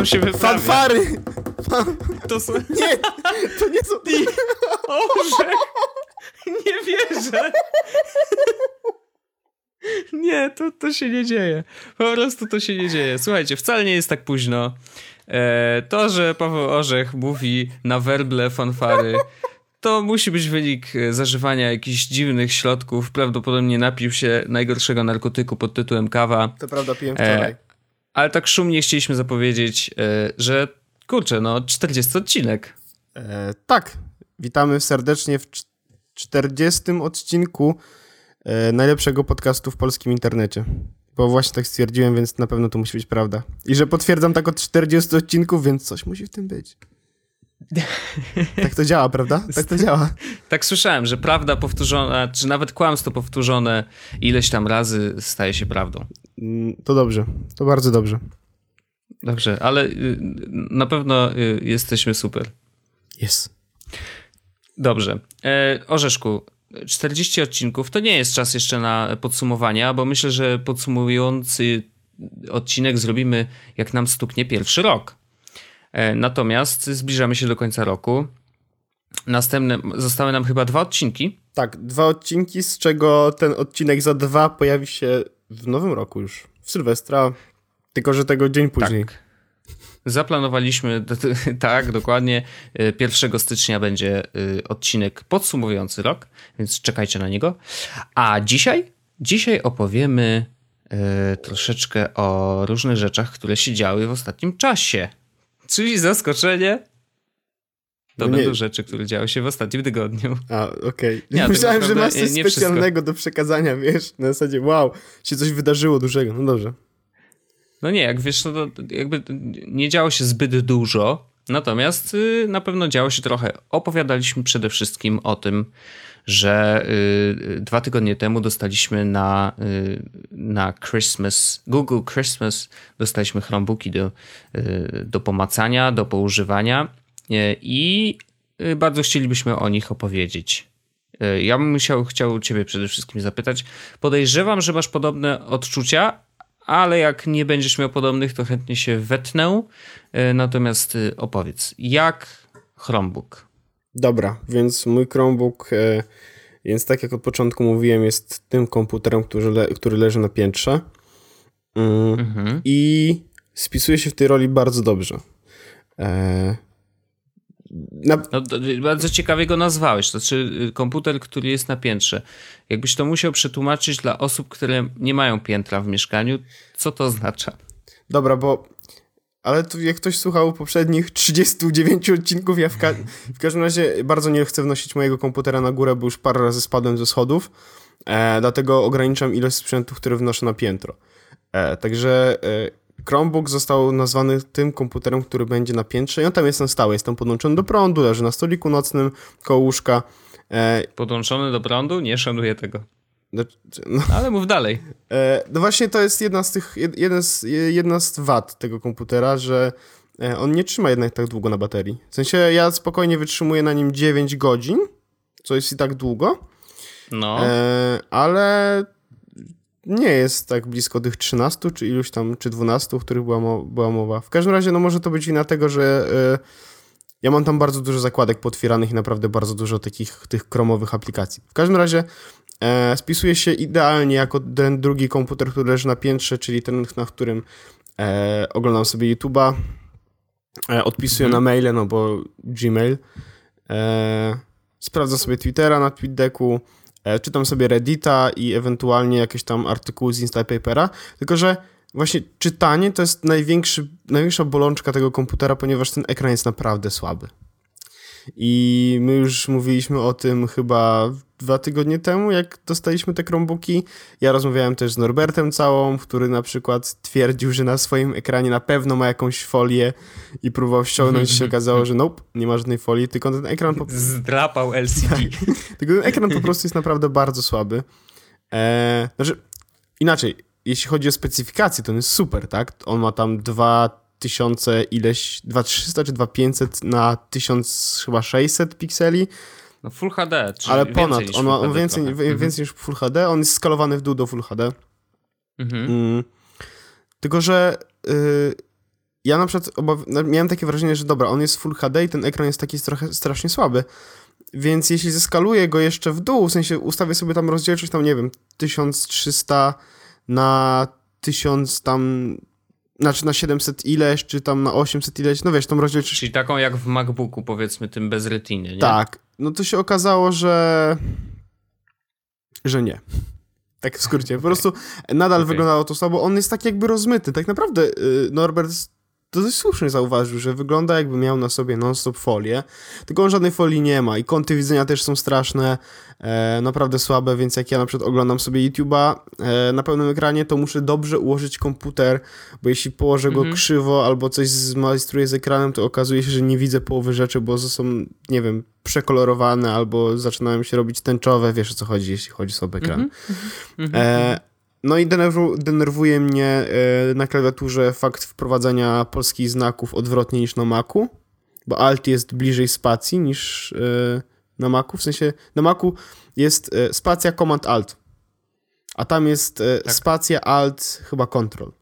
tam się wyprawia. Fanfary! To są... Nie, to nie są... Orzech! Nie wierzę! Nie, to, to się nie dzieje. Po prostu to się nie dzieje. Słuchajcie, wcale nie jest tak późno. E, to, że Paweł Orzech mówi na werble fanfary, to musi być wynik e, zażywania jakichś dziwnych środków. Prawdopodobnie napił się najgorszego narkotyku pod tytułem kawa. To prawda, piłem wczoraj. E, ale tak szumnie chcieliśmy zapowiedzieć, e, że kurczę, no 40 odcinek. E, tak, witamy serdecznie w 40 odcinku e, najlepszego podcastu w polskim internecie. Bo właśnie tak stwierdziłem, więc na pewno to musi być prawda. I że potwierdzam tak od 40 odcinków, więc coś musi w tym być. Tak to działa, prawda? Tak to działa. Tak słyszałem, że prawda powtórzona, czy nawet kłamstwo powtórzone ileś tam razy staje się prawdą. Mm, to dobrze, to bardzo dobrze. Dobrze, ale y, na pewno y, jesteśmy super. Jest. Dobrze. E, Orzeszku, 40 odcinków to nie jest czas jeszcze na podsumowania, bo myślę, że podsumowujący odcinek zrobimy, jak nam stuknie pierwszy rok. E, natomiast zbliżamy się do końca roku. Następne, zostały nam chyba dwa odcinki. Tak, dwa odcinki, z czego ten odcinek za dwa pojawi się w nowym roku już, w Sylwestra, tylko że tego dzień później. Tak. Zaplanowaliśmy, tak, dokładnie. 1 stycznia będzie y, odcinek podsumowujący rok, więc czekajcie na niego. A dzisiaj, dzisiaj opowiemy y, troszeczkę o różnych rzeczach, które się działy w ostatnim czasie. Czyli zaskoczenie. To no będą rzeczy, które działy się w ostatnim tygodniu. A, okej. Okay. Myślałem, że masz coś specjalnego do przekazania, wiesz, na zasadzie wow, się coś wydarzyło dużego. No dobrze. No nie, jak wiesz, to, to jakby nie działo się zbyt dużo, natomiast y, na pewno działo się trochę. Opowiadaliśmy przede wszystkim o tym, że y, dwa tygodnie temu dostaliśmy na, y, na Christmas, Google Christmas, dostaliśmy Chromebooki do, y, do pomacania, do poużywania y, i y, bardzo chcielibyśmy o nich opowiedzieć. Ja bym musiał, chciał Ciebie przede wszystkim zapytać. Podejrzewam, że masz podobne odczucia, ale jak nie będziesz miał podobnych, to chętnie się wetnę. Natomiast opowiedz, jak Chromebook? Dobra, więc mój Chromebook, e, więc tak jak od początku mówiłem, jest tym komputerem, który, le, który leży na piętrze. Mm, mhm. I spisuje się w tej roli bardzo dobrze. Na... No, bardzo ciekawie go nazwałeś. To znaczy y, komputer, który jest na piętrze. Jakbyś to musiał przetłumaczyć dla osób, które nie mają piętra w mieszkaniu, co to oznacza? Dobra, bo ale tu jak ktoś słuchał poprzednich 39 odcinków, ja w, ka w, każdym razie bardzo nie chcę wnosić mojego komputera na górę, bo już parę razy spadłem ze schodów, e, dlatego ograniczam ilość sprzętu, który wnoszę na piętro. E, także e, Chromebook został nazwany tym komputerem, który będzie na piętrze i on tam jest na stałe, jest tam podłączony do prądu, leży na stoliku nocnym koło łóżka. E, Podłączony do prądu? Nie szanuję tego. No, no, Ale mów dalej. E, no właśnie to jest jedna z tych, jedna z, jedna z wad tego komputera, że e, on nie trzyma jednak tak długo na baterii. W sensie ja spokojnie wytrzymuję na nim 9 godzin, co jest i tak długo. No. E, ale nie jest tak blisko tych 13, czy iluś tam, czy 12, o których była, mo była mowa. W każdym razie, no może to być wina tego, że ja mam tam bardzo dużo zakładek potwieranych i naprawdę bardzo dużo takich tych kromowych aplikacji. W każdym razie E, spisuje się idealnie jako ten drugi komputer, który leży na piętrze, czyli ten, na którym e, oglądam sobie YouTube'a, e, odpisuję mhm. na maile, no bo Gmail, e, sprawdzam sobie Twittera na TweetDecku, e, czytam sobie Reddita i ewentualnie jakieś tam artykuły z Instapapera, tylko że właśnie czytanie to jest największa bolączka tego komputera, ponieważ ten ekran jest naprawdę słaby. I my już mówiliśmy o tym chyba dwa tygodnie temu, jak dostaliśmy te Chromebooki. Ja rozmawiałem też z Norbertem Całą, który na przykład twierdził, że na swoim ekranie na pewno ma jakąś folię i próbował ściągnąć, się okazało, że nope, nie ma żadnej folii, tylko ten ekran... Po... Zdrapał LCD. Tak. tylko ten ekran po prostu jest naprawdę bardzo słaby. Eee, znaczy, inaczej, jeśli chodzi o specyfikację, to on jest super, tak? On ma tam dwa tysiące ileś, 2300 czy 2500 na 1000 chyba 600 pikseli. No Full HD, Ale ponad, on ma on więcej, mhm. więcej niż Full HD, on jest skalowany w dół do Full HD. Mhm. Mm. Tylko, że y, ja na przykład no, miałem takie wrażenie, że dobra, on jest Full HD i ten ekran jest taki trochę strasznie słaby. Więc jeśli zeskaluję go jeszcze w dół, w sensie ustawię sobie tam rozdzielczość tam, nie wiem, 1300 na 1000 tam, znaczy na 700 ileś, czy tam na 800 ileś, no wiesz, tą rozdzielczość. Czyli taką jak w MacBooku, powiedzmy, tym bez retiny, nie? Tak, no to się okazało, że że nie. Tak w skrócie. Po prostu nadal okay. wyglądało to słabo. On jest tak jakby rozmyty. Tak naprawdę y, Norbert dość słusznie zauważył, że wygląda jakby miał na sobie non-stop folię, tylko on żadnej folii nie ma i kąty widzenia też są straszne, e, naprawdę słabe, więc jak ja na przykład oglądam sobie YouTube'a e, na pełnym ekranie, to muszę dobrze ułożyć komputer, bo jeśli położę go -hmm. krzywo albo coś zmajstruję z ekranem, to okazuje się, że nie widzę połowy rzeczy, bo są, nie wiem, przekolorowane albo zaczynają się robić tęczowe, wiesz o co chodzi, jeśli chodzi o słaby ekran. Mm -hmm. e, no i denerwu, denerwuje mnie e, na klawiaturze fakt wprowadzania polskich znaków odwrotnie niż na Macu, bo Alt jest bliżej spacji niż e, na Macu, w sensie na Macu jest e, spacja Command Alt, a tam jest tak. spacja Alt chyba Control.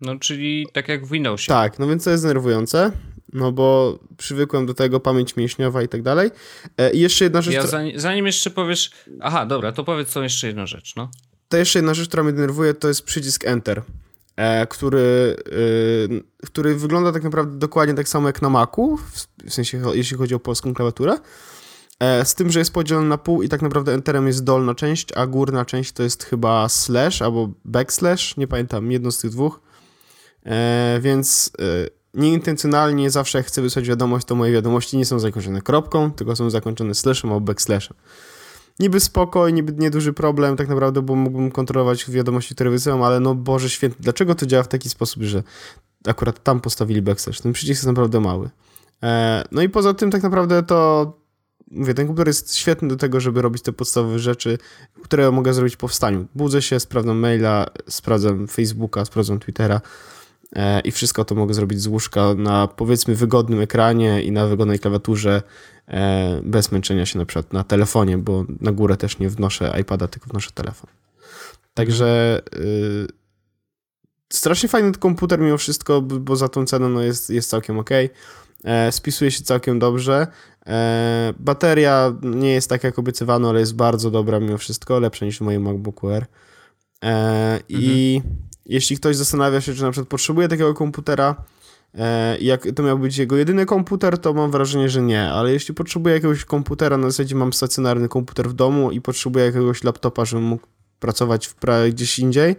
No czyli tak jak w Windowsie. Tak, no więc to jest denerwujące, no bo przywykłem do tego, pamięć mięśniowa i tak dalej. I jeszcze jedna rzecz... Ja zanim, zanim jeszcze powiesz... Aha, dobra, to powiedz co jeszcze jedną rzecz, no to jeszcze jedna rzecz, która mnie denerwuje, to jest przycisk Enter, e, który, e, który wygląda tak naprawdę dokładnie tak samo jak na Macu, w sensie jeśli chodzi o polską klawiaturę, e, z tym, że jest podzielony na pół i tak naprawdę Enterem jest dolna część, a górna część to jest chyba slash albo backslash, nie pamiętam, jedno z tych dwóch, więc nieintencjonalnie zawsze jak chcę wysłać wiadomość, to moje wiadomości nie są zakończone kropką, tylko są zakończone slashem albo backslashem niby spoko, niby nieduży problem tak naprawdę, bo mógłbym kontrolować wiadomości, które wysyłam, ale no Boże święty, dlaczego to działa w taki sposób, że akurat tam postawili backslash? Ten przycisk jest naprawdę mały. E, no i poza tym tak naprawdę to mówię, ten komputer jest świetny do tego, żeby robić te podstawowe rzeczy, które mogę zrobić po wstaniu. Budzę się, sprawdzam maila, sprawdzam Facebooka, sprawdzam Twittera e, i wszystko to mogę zrobić z łóżka na powiedzmy wygodnym ekranie i na wygodnej klawiaturze bez męczenia się na przykład na telefonie, bo na górę też nie wnoszę iPada, tylko wnoszę telefon. Także yy, strasznie fajny komputer mimo wszystko, bo za tą cenę no jest, jest całkiem ok. E, spisuje się całkiem dobrze. E, bateria nie jest tak jak obiecywano, ale jest bardzo dobra mimo wszystko, lepsza niż w moim MacBooku Air. E, mhm. I jeśli ktoś zastanawia się, czy na przykład potrzebuje takiego komputera, E, jak to miał być jego jedyny komputer, to mam wrażenie, że nie, ale jeśli potrzebuję jakiegoś komputera, na zasadzie mam stacjonarny komputer w domu i potrzebuję jakiegoś laptopa, żebym mógł pracować w pra- gdzieś indziej,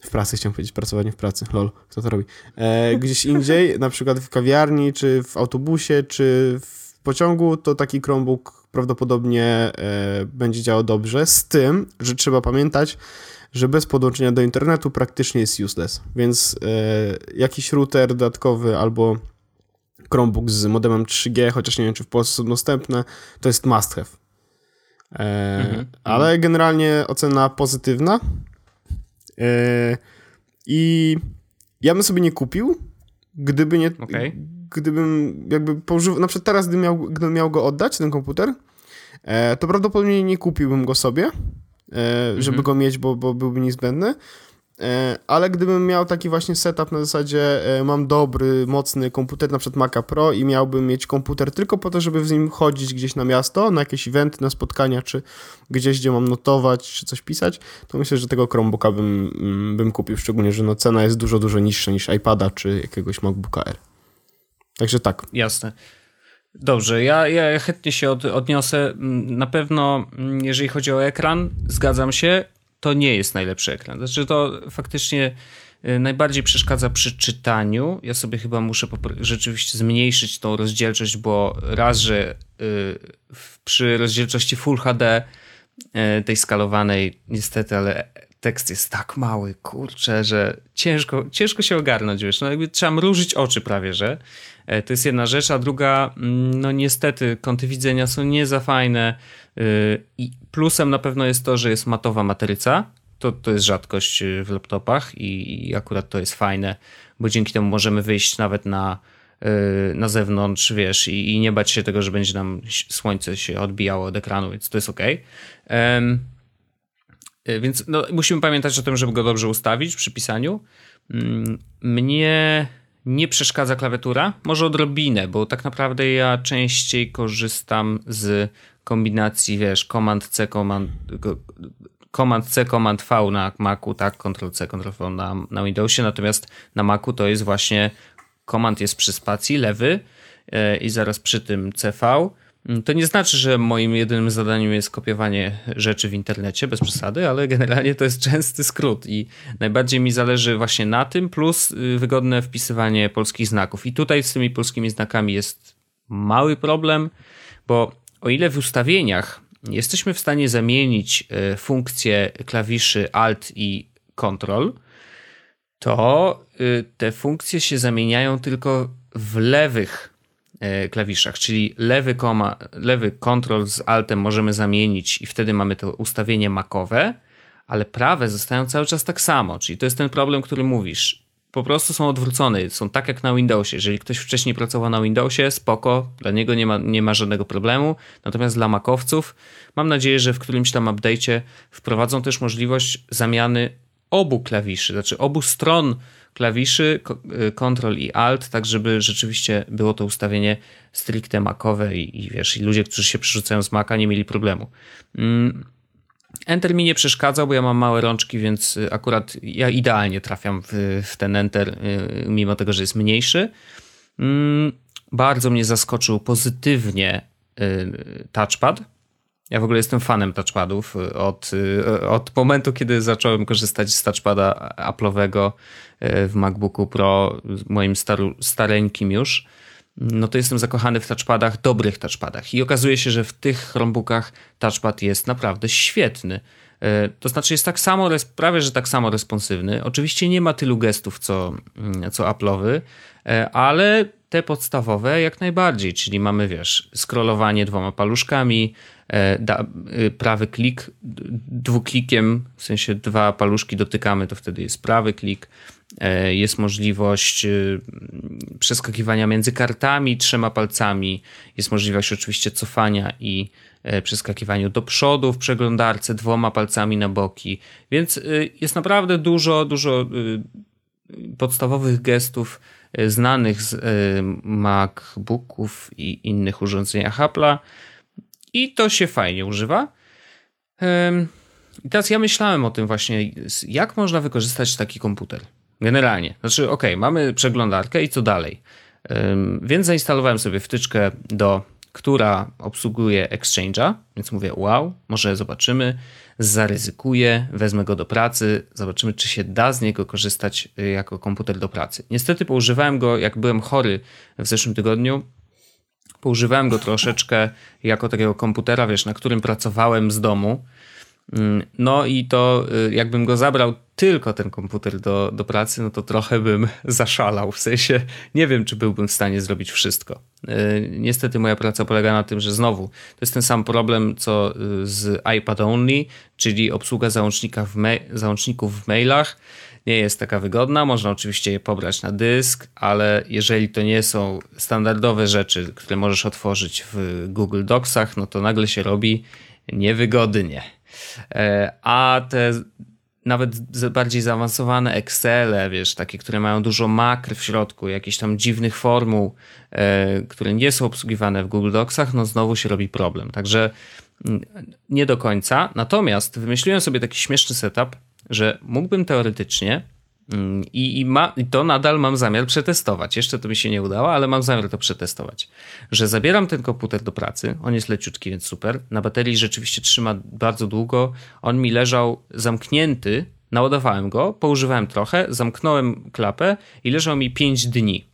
w pracy chciałem powiedzieć, pracowanie w pracy, lol, kto to robi, e, gdzieś indziej, na przykład w kawiarni, czy w autobusie, czy w pociągu, to taki Chromebook prawdopodobnie e, będzie działał dobrze, z tym, że trzeba pamiętać, że bez podłączenia do internetu praktycznie jest useless. Więc e, jakiś router dodatkowy albo Chromebook z modemem 3G, chociaż nie wiem, czy w Polsce są dostępne, to jest must have. E, mhm. Ale generalnie ocena pozytywna. E, I ja bym sobie nie kupił, gdyby nie. Okay. Gdybym jakby pożył, na przykład teraz, gdybym miał, gdybym miał go oddać, ten komputer, to prawdopodobnie nie kupiłbym go sobie żeby mhm. go mieć, bo, bo byłby niezbędny. E, ale gdybym miał taki właśnie setup na zasadzie e, mam dobry, mocny komputer, na przykład Maca Pro i miałbym mieć komputer tylko po to, żeby z nim chodzić gdzieś na miasto, na jakieś eventy, na spotkania, czy gdzieś, gdzie mam notować, czy coś pisać, to myślę, że tego Chromebooka bym, mm, bym kupił, szczególnie, że no cena jest dużo, dużo niższa niż iPada, czy jakiegoś MacBooka Air. Także tak. Jasne. Dobrze, ja, ja chętnie się od, odniosę. Mm, na pewno, mm, jeżeli chodzi o ekran, zgadzam się, to nie jest najlepszy ekran. Znaczy, to faktycznie y, najbardziej przeszkadza przy czytaniu. Ja sobie chyba muszę rzeczywiście zmniejszyć tą rozdzielczość, bo raz, że y, przy rozdzielczości Full HD y, tej skalowanej, niestety, ale tekst jest tak mały, kurczę, że ciężko, ciężko się ogarnąć, wiesz, no jakby trzeba mrużyć oczy prawie, że to jest jedna rzecz, a druga, mm, no niestety kąty widzenia są nie za fajne y, i plusem na pewno jest to, że jest matowa matryca, to, to jest rzadkość y, w laptopach i, akurat to jest fajne, bo dzięki temu możemy wyjść nawet na y, na zewnątrz, wiesz, i, i, nie bać się tego, że będzie nam słońce się odbijało od ekranu, więc to jest ok. Um, więc no, musimy pamiętać o tym, żeby go dobrze ustawić przy pisaniu. Mm, mnie nie przeszkadza klawiatura. Może odrobinę, bo tak naprawdę ja częściej korzystam z kombinacji, wiesz, Command C, Command, Command C, Command V na Macu, tak, Ctrl C, Ctrl V na, na Windowsie, natomiast na Macu to jest właśnie Command jest przy spacji, lewy e, i zaraz przy tym CV. Mm, to nie znaczy, że moim jedynym zadaniem jest kopiowanie rzeczy w internecie, bez przesady, ale generalnie to jest częsty skrót i najbardziej mi zależy właśnie na tym, plus y, wygodne wpisywanie polskich znaków. I tutaj z tymi polskimi znakami jest mały problem, bo o ile w ustawieniach jesteśmy w stanie zamienić y, funkcje klawiszy Alt i Ctrl, to y, te funkcje się zamieniają tylko w lewych klawiszach, czyli lewy, koma, lewy Ctrl z Altem możemy zamienić i wtedy mamy to ustawienie makowe, ale prawe zostają cały czas tak samo, czyli to jest ten problem, który mówisz. Po prostu są odwrócone, są tak jak na Windowsie. Jeżeli ktoś wcześniej pracował na Windowsie, spoko, dla niego nie ma, nie ma żadnego problemu. Natomiast dla makowców mam nadzieję, że w którymś tam update'cie wprowadzą też możliwość zamiany obu klawiszy, znaczy obu stron klawiszy y, Ctrl i Alt, tak żeby rzeczywiście było to ustawienie stricte makowe i, i wiesz, i ludzie, którzy się przerzucają z Maca nie mieli problemu. Mm, enter mi nie przeszkadzał, bo ja mam małe rączki, więc y, akurat ja idealnie trafiam w, w ten Enter, y, mimo tego, że jest mniejszy. Mm, bardzo mnie zaskoczył pozytywnie touchpad ja w ogóle jestem fanem touchpadów y, od, y, od momentu, kiedy zacząłem korzystać z touchpada Apple'owego y, w MacBooku Pro, moim staru, stareńkim już. No to jestem zakochany w touchpadach, dobrych touchpadach. I okazuje się, że w tych Chromebookach touchpad jest naprawdę świetny. To znaczy jest tak samo, prawie że tak samo responsywny. Oczywiście nie ma tylu gestów co, mm, co Apple'owy, ale te podstawowe jak najbardziej, czyli mamy, wiesz, scrollowanie dwoma paluszkami, da, y, prawy klik dwuklikiem, w sensie dwa paluszki dotykamy, to wtedy jest prawy klik. E, jest możliwość przeskakiwania między kartami trzema palcami. Jest możliwość oczywiście cofania i e, przeskakiwania do przodu w przeglądarce dwoma palcami na boki. Więc jest naprawdę dużo, dużo podstawowych gestów znanych z MacBooków i innych urządzeniach Apple'a. I to się fajnie używa. I teraz ja myślałem o tym właśnie, jak można wykorzystać taki komputer. Generalnie. Znaczy, ok, mamy przeglądarkę i co dalej? Więc zainstalowałem sobie wtyczkę do, która obsługuje Exchange'a, więc mówię, wow, może zobaczymy, zaryzykuję, wezmę go do pracy, zobaczymy, czy się da z niego korzystać y, jako komputer do pracy. Niestety poużywałem go, jak byłem chory w zeszłym tygodniu, Poużywałem go troszeczkę jako takiego komputera, wiesz, na którym pracowałem z domu. Mm, no i to y, jakbym go zabrał tylko ten komputer do, do pracy, no to trochę bym zaszalał. W sensie nie wiem, czy byłbym w stanie zrobić wszystko. Y, niestety moja praca polega na tym, że znowu to jest ten sam problem co y, z iPad Only, czyli obsługa załącznika w załączników w mailach nie jest taka wygodna. Można oczywiście je pobrać na dysk, ale jeżeli to nie są standardowe rzeczy, które możesz otworzyć w Google Docsach, no to nagle się robi niewygodnie. E, a te nawet bardziej zaawansowane Excele, wiesz, takie, które mają dużo makr w środku, jakichś tam dziwnych formuł, e, które nie są obsługiwane w Google Docsach, no znowu się robi problem. Także mm, nie do końca. Natomiast wymyśliłem sobie taki śmieszny setup, że mógłbym teoretycznie mm, i, i, ma, i to nadal mam zamiar przetestować. Jeszcze to mi się nie udało, ale mam zamiar to przetestować. Że zabieram ten komputer do pracy, on jest leciutki, więc super. Na baterii rzeczywiście trzyma bardzo długo. On mi leżał zamknięty, naładowałem go, poużywałem trochę, zamknąłem klapę i leżał mi 5 dni.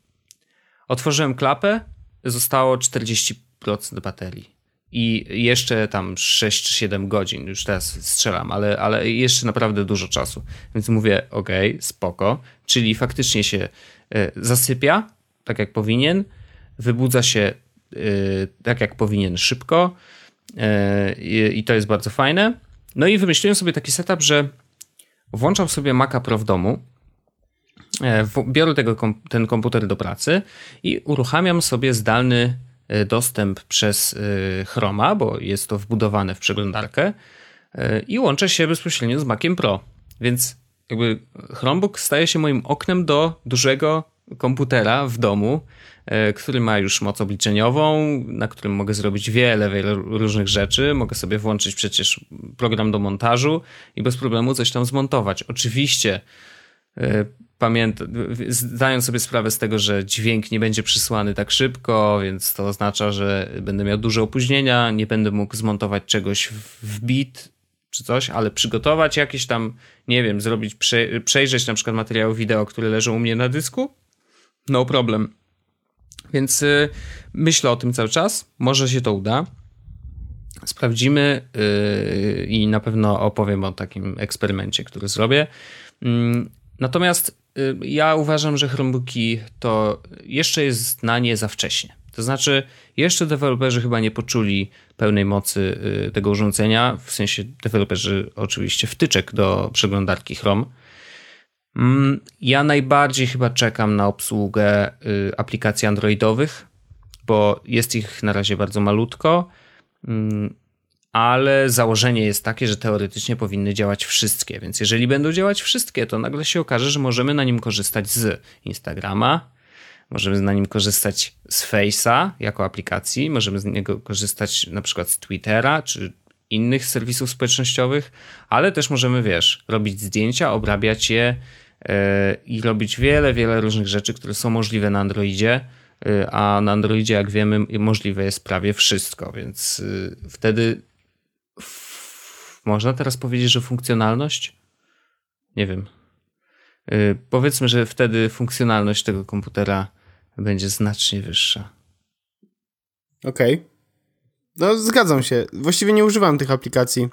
Otworzyłem klapę, zostało 40% baterii i jeszcze tam 6 czy 7 godzin, już teraz strzelam, ale, ale jeszcze naprawdę dużo czasu. Więc mówię, ok, spoko, czyli faktycznie się e, zasypia, tak jak powinien, wybudza się e, tak jak powinien szybko e, i to jest bardzo fajne. No i wymyśliłem sobie taki setup, że włączam sobie Maca Pro w domu, biorę tego, ten komputer do pracy i uruchamiam sobie zdalny dostęp przez e, Chroma, bo jest to wbudowane w przeglądarkę e, i łączę się bezpośrednio z Maciem Pro. Więc jakby Chromebook staje się moim oknem do dużego komputera w domu, który ma już moc obliczeniową, na którym mogę zrobić wiele, wiele różnych rzeczy. Mogę sobie włączyć przecież program do montażu i bez problemu coś tam zmontować. Oczywiście e, pamięta, zdając sobie sprawę z tego, że dźwięk nie będzie przysłany tak szybko, więc to oznacza, że będę miał duże opóźnienia, nie będę mógł zmontować czegoś w bit czy coś, ale przygotować jakieś tam, nie wiem, zrobić, przejrzeć na przykład materiały wideo, które leżą u mnie na dysku, no problem. Więc y, myślę o tym cały czas, może się to uda. Sprawdzimy yy, i na pewno opowiem o takim eksperymencie, który zrobię. Yy, natomiast Y, ja uważam, że Chromebooki to jeszcze jest na nie za wcześnie. To znaczy, jeszcze deweloperzy chyba nie poczuli pełnej mocy y, tego urządzenia, w sensie deweloperzy oczywiście wtyczek do przeglądarki Chrome. Mm, ja najbardziej chyba czekam na obsługę y, aplikacji androidowych, bo jest ich na razie bardzo malutko. Ale założenie jest takie, że teoretycznie powinny działać wszystkie, więc jeżeli będą działać wszystkie, to nagle się okaże, że możemy na nim korzystać z Instagrama, możemy na nim korzystać z Face'a jako aplikacji, możemy z niego korzystać na przykład z Twittera czy innych serwisów społecznościowych, ale też możemy, wiesz, robić zdjęcia, obrabiać je yy, i robić wiele, wiele różnych rzeczy, które są możliwe na Androidzie e, a na Androidzie, jak wiemy, możliwe jest prawie wszystko, więc e, wtedy można teraz powiedzieć, że funkcjonalność? Nie wiem. Yy, powiedzmy, że wtedy funkcjonalność tego komputera będzie znacznie wyższa. Okej. Okay. No, zgadzam się. Właściwie nie używam tych aplikacji.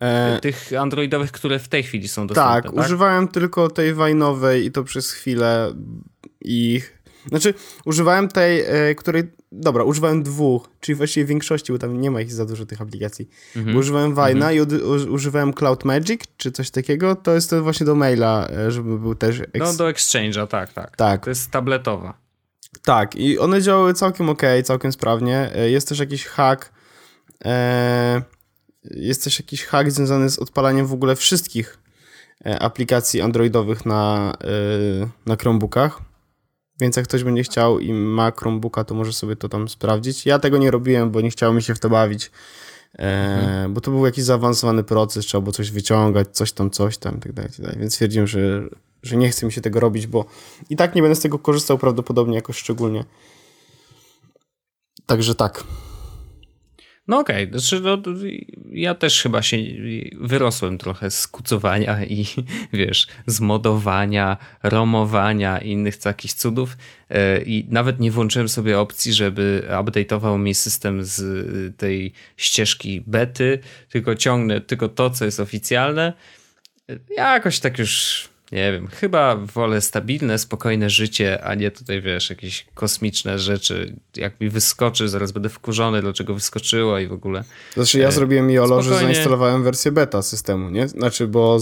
E... Tych androidowych, które w tej chwili są dostępne. Tak, tak? używałem tylko tej wajnowej i to przez chwilę. I znaczy, używałem tej, e, której. Dobra, używałem dwóch, czyli właściwie większości, bo tam nie ma ich za dużo tych aplikacji. Mhm. Bo używałem Vine'a mhm. i u, używałem Cloud Magic, czy coś takiego. To jest to właśnie do maila, e, żeby był też. No, do Exchange'a, tak, tak. Tak. To jest tabletowa. Tak, i one działały całkiem ok, całkiem sprawnie. E, jest też jakiś hack. E, jest też jakiś hack związany z odpalaniem w ogóle wszystkich aplikacji androidowych na, na Chromebookach. Więc jak ktoś będzie chciał i ma Chromebooka, to może sobie to tam sprawdzić. Ja tego nie robiłem, bo nie chciało mi się w to bawić. E, mhm. bo to był jakiś zaawansowany proces, trzeba było coś wyciągać, coś tam, coś tam, tak dalej, tak dalej. Więc stwierdziłem, że, że nie chce mi się tego robić, bo i tak nie będę z tego korzystał prawdopodobnie jakoś szczególnie. Także tak. No okej, okay. znaczy, no, ja też chyba się wyrosłem trochę z kucowania i wiesz, z modowania, romowania i innych takich cudów e, i nawet nie włączyłem sobie opcji, żeby update'ował mi system z tej ścieżki bety, tylko ciągnę tylko to, co jest oficjalne. Ja jakoś tak już nie wiem, chyba wolę stabilne, spokojne życie, a nie tutaj, wiesz, jakieś kosmiczne rzeczy. Jak mi wyskoczy, zaraz będę wkurzony, dlaczego wyskoczyło i w ogóle. Znaczy ja e, zrobiłem YOLO, że zainstalowałem wersję beta systemu, nie? Znaczy, bo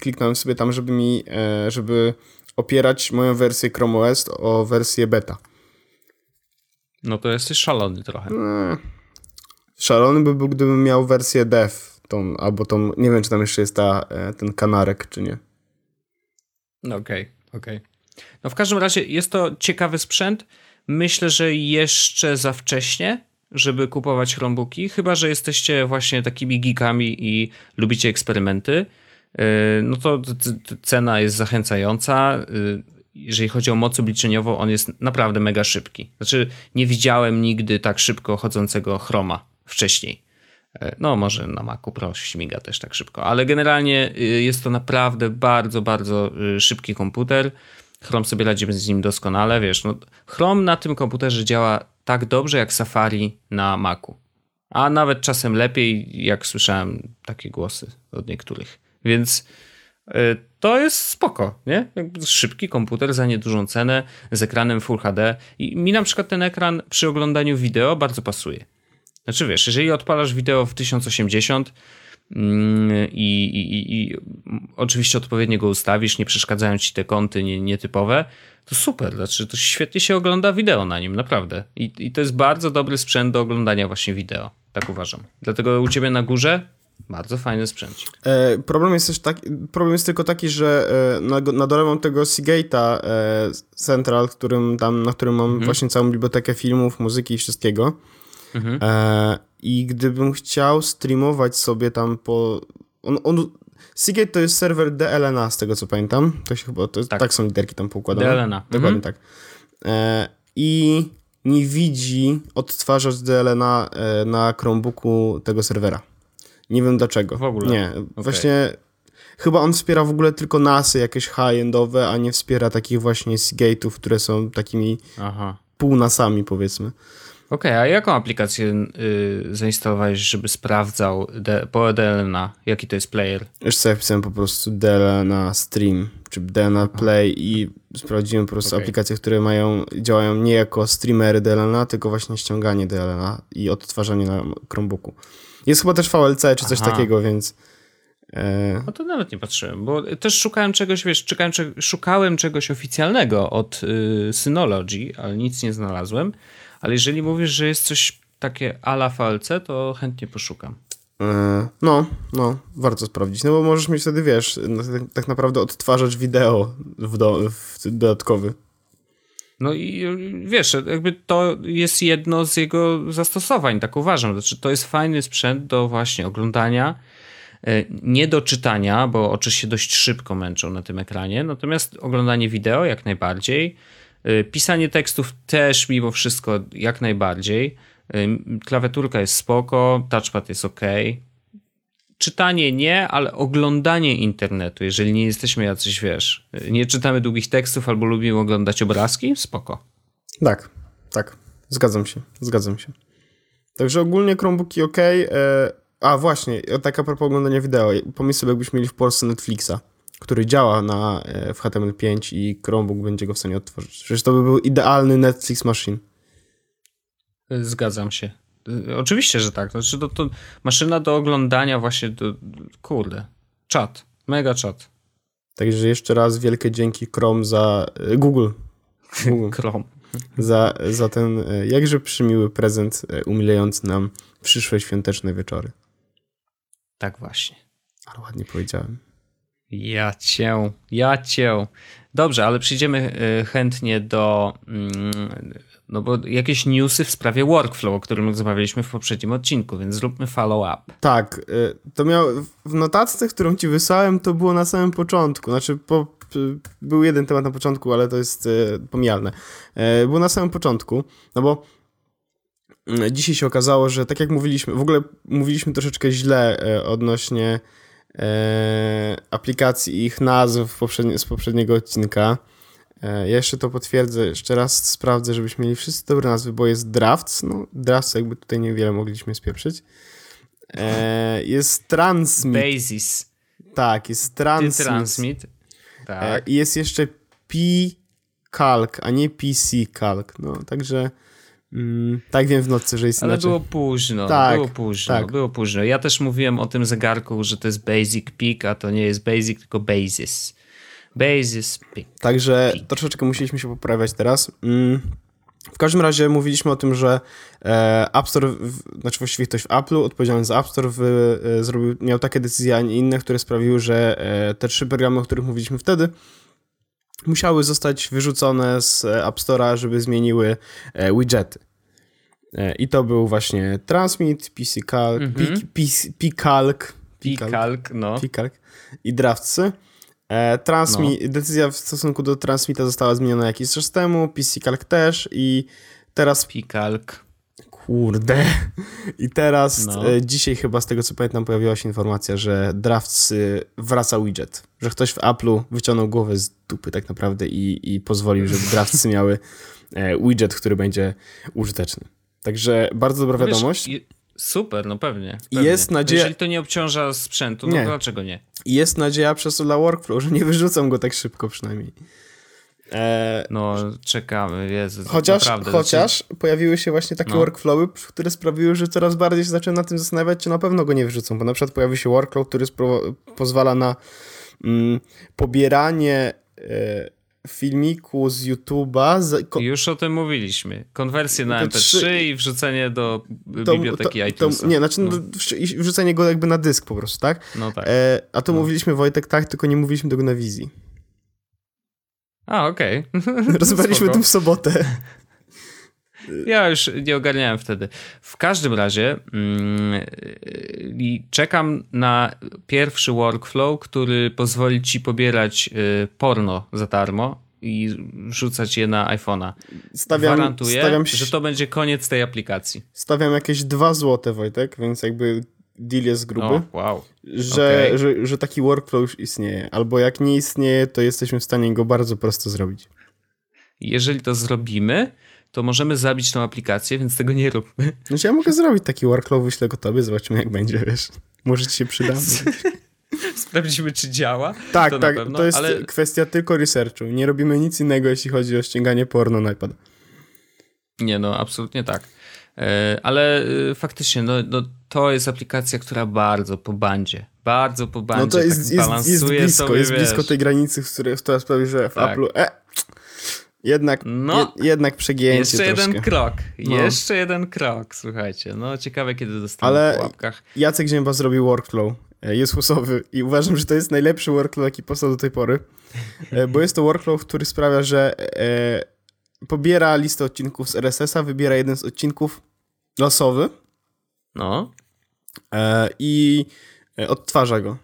kliknąłem sobie tam, żeby mi, e, żeby opierać moją wersję Chrome OS o wersję beta. No to jesteś szalony trochę. No, szalony by był, gdybym miał wersję dev, tą, albo tą, nie wiem, czy tam jeszcze jest ta, e, ten kanarek, czy nie. No okej, okay, okej. Okay. No w każdym razie jest to ciekawy sprzęt. Myślę, że jeszcze za wcześnie, żeby kupować Chromebooki, chyba że jesteście właśnie takimi geekami i lubicie eksperymenty. Y, no to cena jest zachęcająca. Y, jeżeli chodzi o moc obliczeniową, on jest naprawdę mega szybki. Znaczy, nie widziałem nigdy tak szybko chodzącego Chroma wcześniej. E, no, może na Macu Pro śmiga też tak szybko, ale generalnie y, jest to naprawdę bardzo, bardzo y, szybki komputer. Chrome sobie radzi z nim doskonale, wiesz, no, Chrome na tym komputerze działa tak dobrze jak Safari na Macu. A nawet czasem lepiej, jak słyszałem takie głosy od niektórych. Więc y, to jest spoko, nie? Szybki komputer za niedużą cenę, z ekranem Full HD. I mi na przykład ten ekran przy oglądaniu wideo bardzo pasuje. Znaczy wiesz, jeżeli odpalasz wideo w 1080 mm, i, i, i oczywiście odpowiednio go ustawisz, nie przeszkadzają ci te kąty nie, nietypowe, to super, znaczy to świetnie się ogląda wideo na nim, naprawdę. I, I to jest bardzo dobry sprzęt do oglądania właśnie wideo, tak uważam. Dlatego u ciebie na górze Bardzo fajny sprzęcik. E, problem jest też taki, problem jest tylko taki, że e, na, na dole mam tego Seagate'a e, Central, którym tam, na którym mam mhm. właśnie całą bibliotekę filmów, muzyki i wszystkiego. Mhm. E, I gdybym chciał streamować sobie tam po... On, on, Seagate to jest serwer DLNA, z tego co pamiętam. To się chyba, to, tak. tak są literki tam poukładane. DLNA. Dokładnie mhm. tak. E, I nie widzi odtwarzacz DLNA e, na Chromebooku tego serwera. Nie wiem dlaczego. W ogóle? Nie. Okay. Właśnie chyba on wspiera w ogóle tylko NASy jakieś high-endowe, a nie wspiera takich właśnie Seagate'ów, które są takimi Aha. pół-NASami powiedzmy. Okej, okay, a jaką aplikację y, zainstalowałeś, żeby sprawdzał de, po DLNA, jaki to jest player? Już sobie wpisałem po prostu DLNA Stream, czy DLNA Play i sprawdziłem po prostu okay. aplikacje, które mają, działają nie jako streamery DLNA, tylko właśnie ściąganie DLNA i odtwarzanie na Chromebooku. Jest chyba też VLC czy coś Aha. takiego, więc... E... No to nawet nie patrzyłem, bo też szukałem czegoś, wiesz, szukałem, szukałem czegoś oficjalnego od y, Synology, ale nic nie znalazłem. Ale jeżeli mówisz, że jest coś takie ala VLC, to chętnie poszukam. E, no, no, warto sprawdzić. No bo możesz mieć wtedy, wiesz, no, tak, tak naprawdę odtwarzacz wideo w, do, w dodatkowy. No i wiesz, jakby to jest jedno z jego zastosowań, tak uważam. Znaczy, to jest fajny sprzęt do właśnie oglądania, e, nie do czytania, bo oczy się dość szybko męczą na tym ekranie, natomiast oglądanie wideo jak najbardziej. E, pisanie tekstów też mimo wszystko jak najbardziej. E, klawiaturka jest spoko, touchpad jest ok. Czytanie nie, ale oglądanie internetu, jeżeli nie jesteśmy jacyś, wiesz, nie czytamy długich tekstów albo lubimy oglądać obrazki, spoko. Tak, tak. Zgadzam się, zgadzam się. Także ogólnie Chromebooki ok. E, a właśnie, tak a propos oglądania wideo. Pomyśl sobie, jakbyśmy mieli w Polsce Netflixa, który działa na, w HTML5 i Chromebook będzie go w stanie odtworzyć. Przecież to by był idealny Netflix machine. Zgadzam się. Y, oczywiście, że tak. Znaczy, to, to maszyna do oglądania właśnie, do, kurde, czat, mega czat. Także jeszcze raz wielkie dzięki Chrome za, y, Google, Google Chrome. Za, za ten jakże przymiły prezent umilający nam przyszłe świąteczne wieczory. Tak właśnie. Ale ładnie powiedziałem. Ja cię, ja cię. Dobrze, ale przyjdziemy chętnie do mm, no bo jakieś newsy w sprawie workflow, o którym rozmawialiśmy w poprzednim odcinku, więc zróbmy follow-up. Tak, y, to miał w notatce, którą ci wysłałem, to było na samym początku. Znaczy, po, był jeden temat na początku, ale to jest y, pomijalne. Y, było na samym początku, no bo mm, dzisiaj się okazało, że tak jak mówiliśmy, w ogóle mówiliśmy troszeczkę źle odnośnie aplikacji i ich nazw z poprzedniego odcinka. E, ja jeszcze to potwierdzę, jeszcze raz sprawdzę, żebyśmy mieli wszyscy dobre nazwy, bo jest Drafts, no Drafts jakby tutaj niewiele mogliśmy spieprzyć. E, jest Transmit. Basis. Tak, jest Transmit. Transmit. Tak. E, I jest jeszcze P-Calc, a nie PC-Calc, no także... Mm, tak wiem w nocy, że jest Ale inaczej. było późno, tak, było późno, tak. było późno. Ja też mówiłem o tym zegarku, że to jest Basic Peak, a to nie jest Basic, tylko Basis. Basis Peak. Także troszeczkę musieliśmy się poprawiać teraz. Mm. W każdym razie mówiliśmy o tym, że e, App Store, znaczy właściwie ktoś w Apple'u odpowiedzialny za App Store w, e, zrobił, miał takie decyzje, a nie inne, które sprawiły, że e, te trzy programy, o których mówiliśmy wtedy, musiały zostać wyrzucone z App Store'a, żeby zmieniły e, widgety. E, I to był właśnie Transmit, PC Calc, mm -hmm. P-Calc, P-Calc, no. P-Calc i Draftsy. E, Transmi no. Decyzja w stosunku do Transmita została zmieniona jakiś czas temu, PC Calc też i teraz... P-Calc. Kurde. I teraz no. e, dzisiaj chyba z tego co pamiętam pojawiła się informacja, że Drafts wraca widget. Że ktoś w Apple'u wyciągnął głowę z dupy tak naprawdę i, i pozwolił, żeby Draftsy miały e, widget, który będzie użyteczny. Także bardzo dobra no wiadomość. Wiesz, Super, no pewnie. pewnie. Jest nadzieja... Jeżeli to nie obciąża sprzętu, no nie. to dlaczego nie? Jest nadzieja przez to dla workflow, że nie wyrzucą go tak szybko przynajmniej. E... No, czekamy, Jezu, Chociaż, chociaż znaczy... pojawiły się właśnie takie no. workflowy, które sprawiły, że coraz bardziej się zacząłem na tym zastanawiać, czy na pewno go nie wyrzucą, bo na przykład pojawił się workflow, który pozwala na mm, pobieranie e, filmiku z YouTube'a. Z, Już o tym mówiliśmy. Konwersję na MP3 3... i wrzucenie do to, biblioteki to, nie, znaczy no. wrzucenie go jakby na dysk po prostu, tak? No tak. E, a to no. mówiliśmy, Wojtek, tak, tylko nie mówiliśmy tego na wizji. A, okej. Okay. Rozmawialiśmy tym w sobotę. Ja już nie ogarniałem wtedy. W każdym razie mm, czekam na pierwszy workflow, który pozwoli ci pobierać y, porno za darmo i rzucać je na iPhone'a. Stawiam, Gwarantuję, stawiam, że to będzie koniec tej aplikacji. Stawiam jakieś 2 złote, Wojtek, więc jakby deal jest gruby. O, wow. Że, okay. że, że taki workflow już istnieje. Albo jak nie istnieje, to jesteśmy w stanie go bardzo prosto zrobić. Jeżeli to zrobimy, to możemy zabić tą aplikację, więc tego nie róbmy. Znaczy ja mogę zrobić taki workflow, wyślę go tobie, zobaczymy jak będzie, wiesz. Może ci się przyda. Sprawdzimy, czy działa. Tak, to tak, pewno, to jest ale... kwestia tylko researchu. Nie robimy nic innego, jeśli chodzi o ściąganie porno na iPad. Nie, no, absolutnie tak. E, ale e, faktycznie, no, no, to jest aplikacja, która bardzo po bandzie, bardzo po bandzie no to jest, tak jest, jest blisko, sobie, jest wiesz. blisko tej granicy, która sprawi, że w tak. Apple'u e, jednak, no, je, jednak przegięcie Jeszcze troszkę. jeden krok, no. jeszcze jeden krok, słuchajcie. No ciekawe, kiedy dostanę Ale po łapkach. Jacek Zięba zrobił workflow e, Jezusowy i uważam, że to jest najlepszy workflow, jaki powstał do tej pory, e, bo jest to workflow, który sprawia, że e, pobiera listę odcinków z RSS-a, wybiera jeden z odcinków losowy no. E, i e, odtwarza go.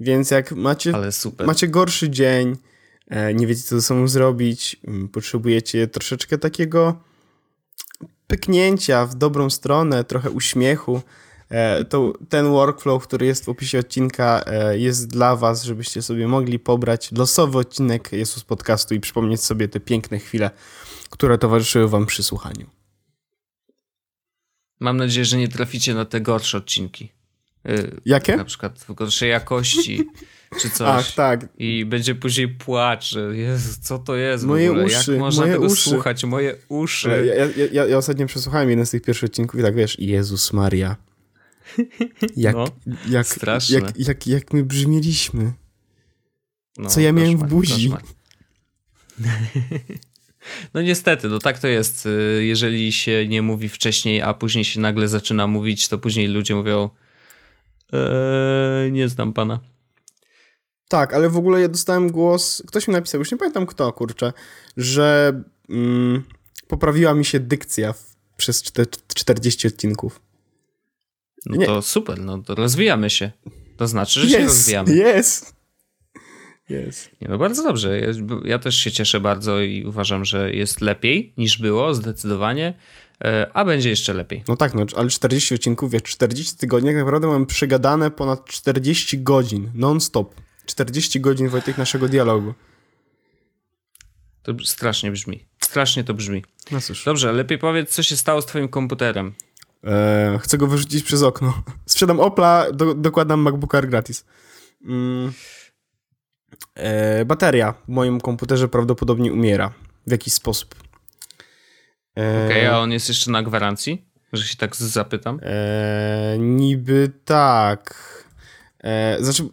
Więc jak macie, macie gorszy dzień, E, nie wiecie, co ze sobą zrobić, potrzebujecie troszeczkę takiego pyknięcia w dobrą stronę, trochę uśmiechu, to ten workflow, który jest w opisie odcinka, jest dla Was, żebyście sobie mogli pobrać losowy odcinek Jezus Podcastu i przypomnieć sobie te piękne chwile, które towarzyszyły Wam przy słuchaniu. Mam nadzieję, że nie traficie na te gorsze odcinki. Y, Jakie? Na przykład w gorszej jakości. czy coś. Ach, tak. I będzie później płacz, że Jezu, co to jest moje? Uszy, Jak można moje tego uszy. słuchać? Moje uszy. Ja, ja, ja, ja ostatnio przesłuchałem jeden z tych pierwszych odcinków i tak wiesz, Jezus Maria. Jak, no, jak, straszne. Jak, jak, jak my brzmieliśmy. No, co ja miałem w buzi. No niestety, no tak to jest. Y, jeżeli się nie mówi wcześniej, a później się nagle zaczyna mówić, to później ludzie mówią eee, nie znam pana. Tak, ale w ogóle ja dostałem głos, ktoś mi napisał, już nie pamiętam kto, kurczę, że mm, poprawiła mi się dykcja w, przez 40 odcinków. No nie. to super, no to rozwijamy się. To znaczy, że yes, się rozwijamy. Jest. Jest. Nie, no bardzo dobrze. Ja, ja, też się cieszę bardzo i uważam, że jest lepiej niż było, zdecydowanie. E, a będzie jeszcze lepiej. No tak, no, ale 40 odcinków, wiesz, 40 tygodni, jak naprawdę mam przygadane ponad 40 godzin non-stop. 40 godzin, Wojtek, naszego dialogu. To strasznie brzmi. Strasznie to brzmi. No cóż. Dobrze, lepiej powiedz, co się stało z twoim komputerem. Eee, chcę go wyrzucić przez okno. Sprzedam Opla, do, dokładam MacBook Air gratis. Mm. Eee, bateria w moim komputerze prawdopodobnie umiera w jakiś sposób. Eee, Okej, okay, a on jest jeszcze na gwarancji? Że się tak zapytam. Eee, niby tak. Eee, znaczy,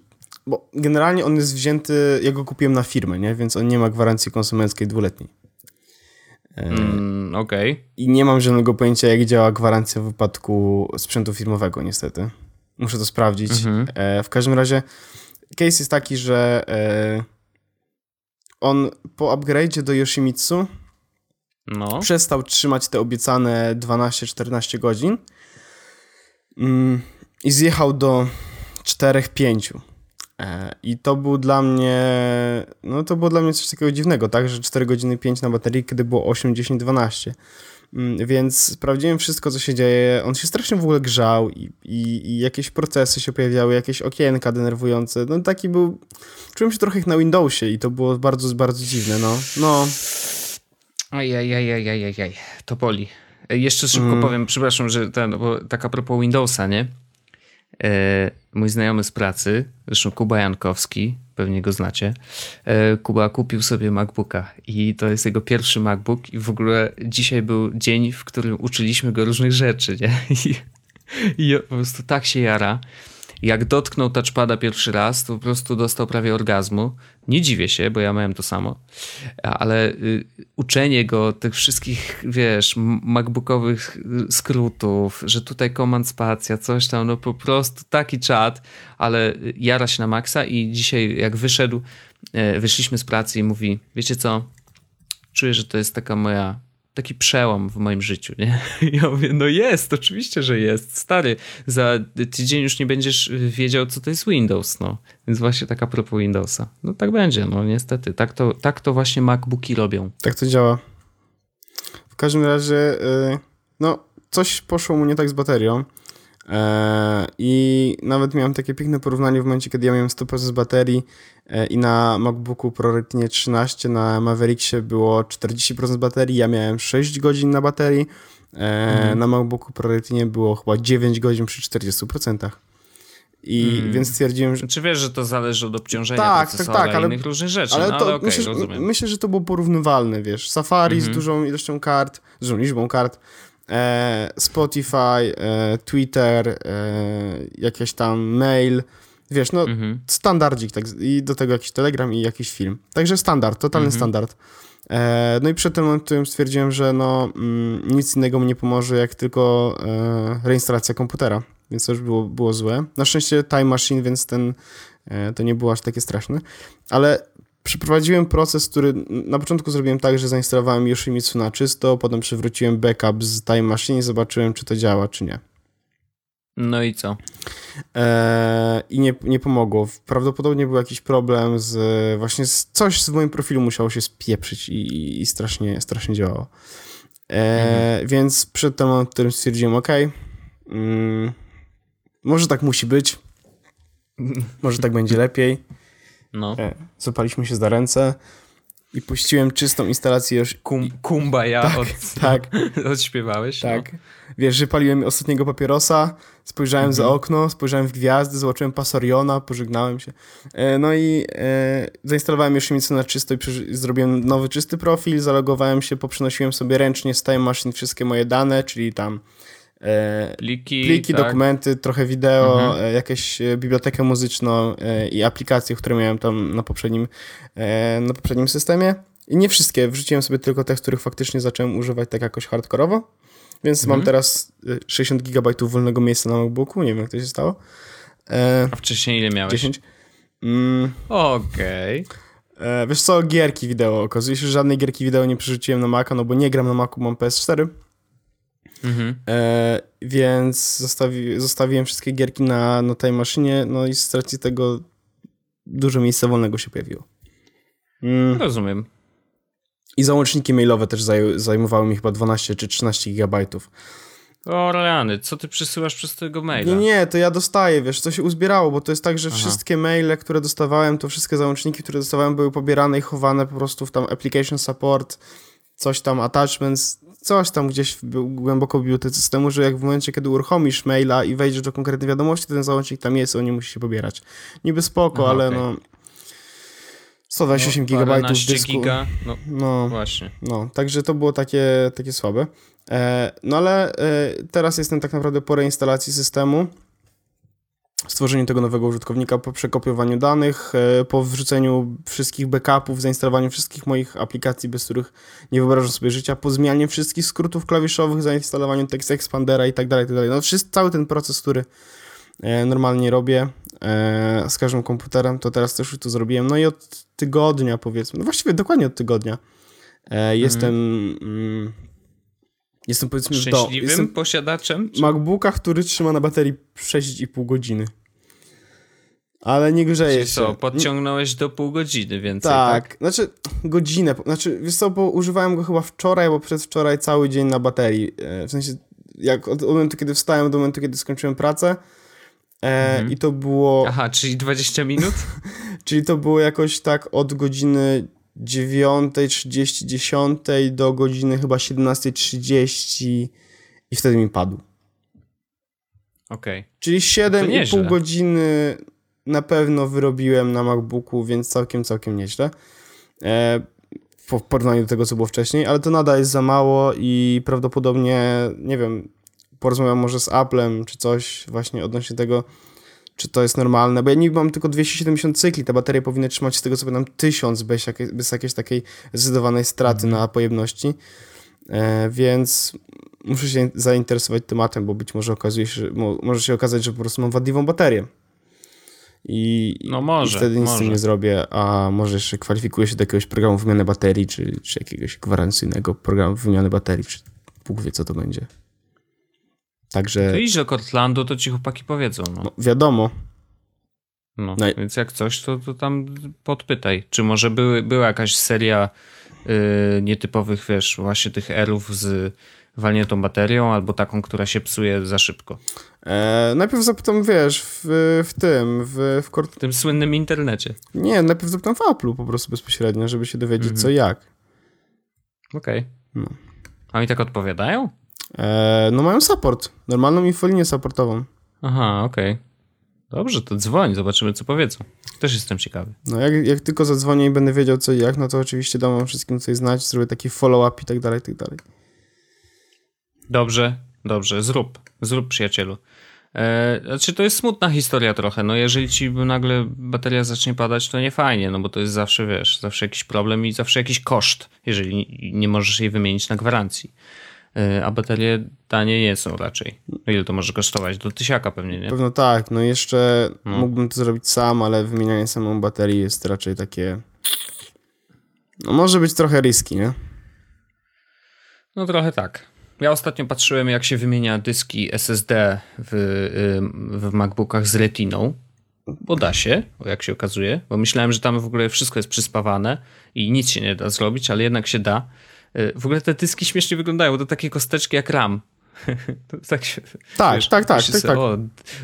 bo generalnie on jest wzięty, ja go kupiłem na firmę, nie? Więc on nie ma gwarancji konsumenckiej dwuletniej. E, mm, Okej. Okay. I nie mam żadnego pojęcia, jak działa gwarancja w wypadku sprzętu firmowego, niestety. Muszę to sprawdzić. Mhm. E, w każdym razie, case jest taki, że e, on po upgrade'zie do Yoshimitsu no. przestał trzymać te obiecane 12-14 godzin mm, i zjechał do 4-5. E, I to był dla mnie, no to było dla mnie coś takiego dziwnego, tak, że 4 godziny 5 na baterii, kiedy było 8, 10, 12. Więc sprawdziłem wszystko, co się dzieje. On się strasznie w ogóle grzał i, i, i jakieś procesy się pojawiały, jakieś okienka denerwujące. No taki był... Czułem się trochę jak na Windowsie i to było bardzo, bardzo dziwne, no. No. Ajajajajajajaj, to boli. E, jeszcze szybko mm. powiem, przepraszam, że ten, bo tak a propos Windowsa, nie? E, mój znajomy z pracy, zresztą Kuba Jankowski, pewnie go znacie, e, Kuba kupił sobie MacBooka i to jest jego pierwszy MacBook i w ogóle dzisiaj był dzień, w którym uczyliśmy go różnych rzeczy, nie? I, i po prostu tak się jara. Jak dotknął touchpada pierwszy raz, to po prostu dostał prawie orgazmu. Nie dziwię się, bo ja miałem to samo, ale y, uczenie go tych wszystkich, wiesz, MacBookowych skrótów, że tutaj command spacja, coś tam, no po prostu taki czat, ale jara się na maksa i dzisiaj jak wyszedł, e, wyszliśmy z pracy i mówi, wiecie co, czuję, że to jest taka moja taki przełom w moim życiu, nie? Ja mówię, no jest, oczywiście, że jest. Stary, za tydzień już nie będziesz wiedział, co to jest Windows, no. Więc właśnie taka propos Windowsa. No tak będzie, no niestety. Tak to, tak to właśnie MacBooki robią. Tak to działa. W każdym razie, yy, no, coś poszło mu nie tak z baterią. E, I nawet miałem takie piękne porównanie w momencie, kiedy ja miałem 100% baterii e, i na MacBooku Pro Retinie 13 na Mavericksie było 40% baterii, ja miałem 6 godzin na baterii, mhm. na MacBooku Pro Retinie było chyba 9 godzin przy 40%. I hmm. więc stwierdziłem, że. Czy wiesz, że to zależy od obciążenia tak, tak, tak, ale, innych różnych rzeczy. Ale, no, to, ale okay, myślę, rozumiem. myślę, że to było porównywalne, wiesz. Safari z mhm. dużą ilością kart, z dużą liczbą kart, e, Spotify, e, Twitter, e, jakieś tam mail, wiesz, no mhm. standardzik, tak, i do tego jakiś Telegram i jakiś film. Także standard, totalny mhm. standard. E, no i przed tym momentem stwierdziłem, że no mm, nic innego mi nie pomoże, jak tylko e, reinstalacja komputera, więc to już było, było złe. Na szczęście Time Machine, więc ten, e, to nie było aż takie straszne, ale Przeprowadziłem proces, który na początku zrobiłem tak, że zainstalowałem Yoshimitsu na czysto, potem przywróciłem backup z Time Machine i zobaczyłem, czy to działa, czy nie. No i co? Eee, I nie, nie pomogło. Prawdopodobnie był jakiś problem z właśnie z, coś z moim profilu musiało się spieprzyć i, i strasznie, strasznie działało. Eee, mhm. Więc przed tym momentem, którym stwierdziłem, ok, mm, może tak musi być, może tak będzie lepiej. No. E, zapaliśmy się za ręce i puściłem czystą instalację już. Kum, kumba ja tak, od, tak. odśpiewałeś. No. Tak. No. Wiesz, że paliłem ostatniego papierosa, spojrzałem mhm. za okno, spojrzałem w gwiazdy, zobaczyłem Pasoriona, pożegnałem się. E, no i e, zainstalowałem już Yoshimitsu na czysto i zrobiłem nowy czysty profil, zalogowałem się, poprzenosiłem sobie ręcznie z Time Machine wszystkie moje dane, czyli tam pliki, pliki tak. dokumenty, trochę wideo, mhm. E, jakąś e, bibliotekę muzyczną i aplikacje, które miałem tam na poprzednim, na poprzednim systemie. I nie wszystkie, wrzuciłem sobie tylko te, których faktycznie zacząłem używać tak jakoś hardkorowo. Więc mhm. mam teraz 60 GB wolnego miejsca na MacBooku, nie wiem jak to się stało. A wcześniej ile miałeś? 10. Mm. Okej. Okay. Wiesz co, gierki wideo. Okazuje się, że żadnej gierki wideo nie przerzuciłem na Maca, no bo nie gram na Macu, mam PS4. Mhm. E, więc zostawi, zostawiłem wszystkie gierki na, na tej maszynie, no i z racji tego dużo miejsca wolnego się pojawiło. Mm. Rozumiem. I załączniki mailowe też zaj zajmowały mi chyba 12 czy 13 gigabajtów. O rany, co ty przysyłasz przez tego maila? Nie, nie, to ja dostaję, wiesz, co się uzbierało, bo to jest tak, że Aha. wszystkie maile, które dostawałem, to wszystkie załączniki, które dostawałem były pobierane i chowane po prostu w tam application support, coś tam attachments, coś tam gdzieś głęboko w bibliotece systemu, że jak w momencie, kiedy uruchomisz maila i wejdziesz do konkretnej wiadomości, ten załącznik tam jest, on nie musi się pobierać. Niby spoko, Aha, ale okay. no 128 no, gigabajtów dysku. Giga, no, no, właśnie. No, także to było takie, takie słabe. E, no ale e, teraz jestem tak naprawdę po reinstalacji systemu stworzeniu tego nowego użytkownika, po przekopiowaniu danych, e, po wrzuceniu wszystkich backupów, zainstalowaniu wszystkich moich aplikacji, bez których nie wyobrażam sobie życia, po zmianie wszystkich skrótów klawiszowych, zainstalowaniu Text Expandera i tak dalej, tak dalej. No wszyscy, cały ten proces, który e, normalnie robię e, z każdym komputerem, to teraz też już to zrobiłem. No i od tygodnia powiedzmy, no właściwie dokładnie od tygodnia jestem... Mm. Jestem powiedzmy Szczęśliwym do, jestem posiadaczem? Czy... MacBooka, który trzyma na baterii 6,5 godziny. Ale nie grzeje się. co, podciągnąłeś do pół godziny więcej, tak? tak? znaczy godzinę, znaczy wiesz co, bo używałem go chyba wczoraj, bo przedwczoraj cały dzień na baterii. E, w sensie, jak od, od momentu, kiedy wstałem do momentu, kiedy skończyłem pracę e, mhm. i to było... Aha, czyli 20 minut? czyli to było jakoś tak od godziny 9.30, 10 do godziny chyba 17.30 i wtedy mi padł. Okej. Okay. Czyli 7,5 godziny na pewno wyrobiłem na MacBooku, więc całkiem, całkiem nieźle. E, w porównaniu do tego, co było wcześniej, ale to nadal jest za mało i prawdopodobnie, nie wiem, porozmawiam może z Applem czy coś właśnie odnośnie tego, czy to jest normalne, bo ja niby mam tylko 270 cykli, ta bateria powinna trzymać z tego co pamiętam 1000 bez, jakiej, bez jakiejś takiej zdecydowanej straty na pojemności, e, więc muszę się zainteresować tematem, bo być może okazuje się, że, mo, może się okazać, że po prostu mam wadliwą baterię. I, no może, i wtedy nic może. z tym nie zrobię, a może jeszcze kwalifikuję się do jakiegoś programu wymiany baterii, czy, czy jakiegoś gwarancyjnego programu wymiany baterii, czy Bóg wie, co to będzie. Także... To idź do Cortlandu, to ci chłopaki powiedzą. No, no wiadomo. No, no, więc jak coś, to, to tam podpytaj. Czy może były, była jakaś seria yy, nietypowych, wiesz, właśnie tych erów z walniętą baterią, albo taką, która się psuje za szybko? E, najpierw zapytam, wiesz, w, w tym, w, w, w tym słynnym internecie. Nie, najpierw zapytam w Apple'u po prostu bezpośrednio, żeby się dowiedzieć mm -hmm. co jak. Okej. Okay. No. A oni tak odpowiadają? E, no mają support, normalną infolinię supportową. Aha, okej. Okay. Dobrze, to dzwoń, zobaczymy co powiedzą. Też jestem ciekawy. No jak, jak tylko zadzwonię i będę wiedział co i jak, no to oczywiście dam wam wszystkim coś znać, zrobię taki follow-up i tak dalej, i tak dalej. Dobrze, dobrze, zrób, zrób przyjacielu. E, znaczy to jest smutna historia trochę, no jeżeli ci nagle bateria zacznie padać, to nie fajnie, no bo to jest zawsze, wiesz, zawsze jakiś problem i zawsze jakiś koszt, jeżeli nie możesz jej wymienić na gwarancji. E, a baterie tanie nie są raczej. Ile to może kosztować? Do tysiaka pewnie, nie? Pewno tak, no jeszcze no. mógłbym to zrobić sam, ale wymienianie samą baterii jest raczej takie... No może być trochę riski, nie? No trochę tak. Ja ostatnio patrzyłem, jak się wymienia dyski SSD w, w MacBookach z Retiną. Bo da się, jak się okazuje. Bo myślałem, że tam w ogóle wszystko jest przyspawane i nic się nie da zrobić, ale jednak się da. W ogóle te dyski śmiesznie wyglądają, to takie kosteczki jak RAM. tak, się, tak, wiesz, tak, tak, tak, tak. O,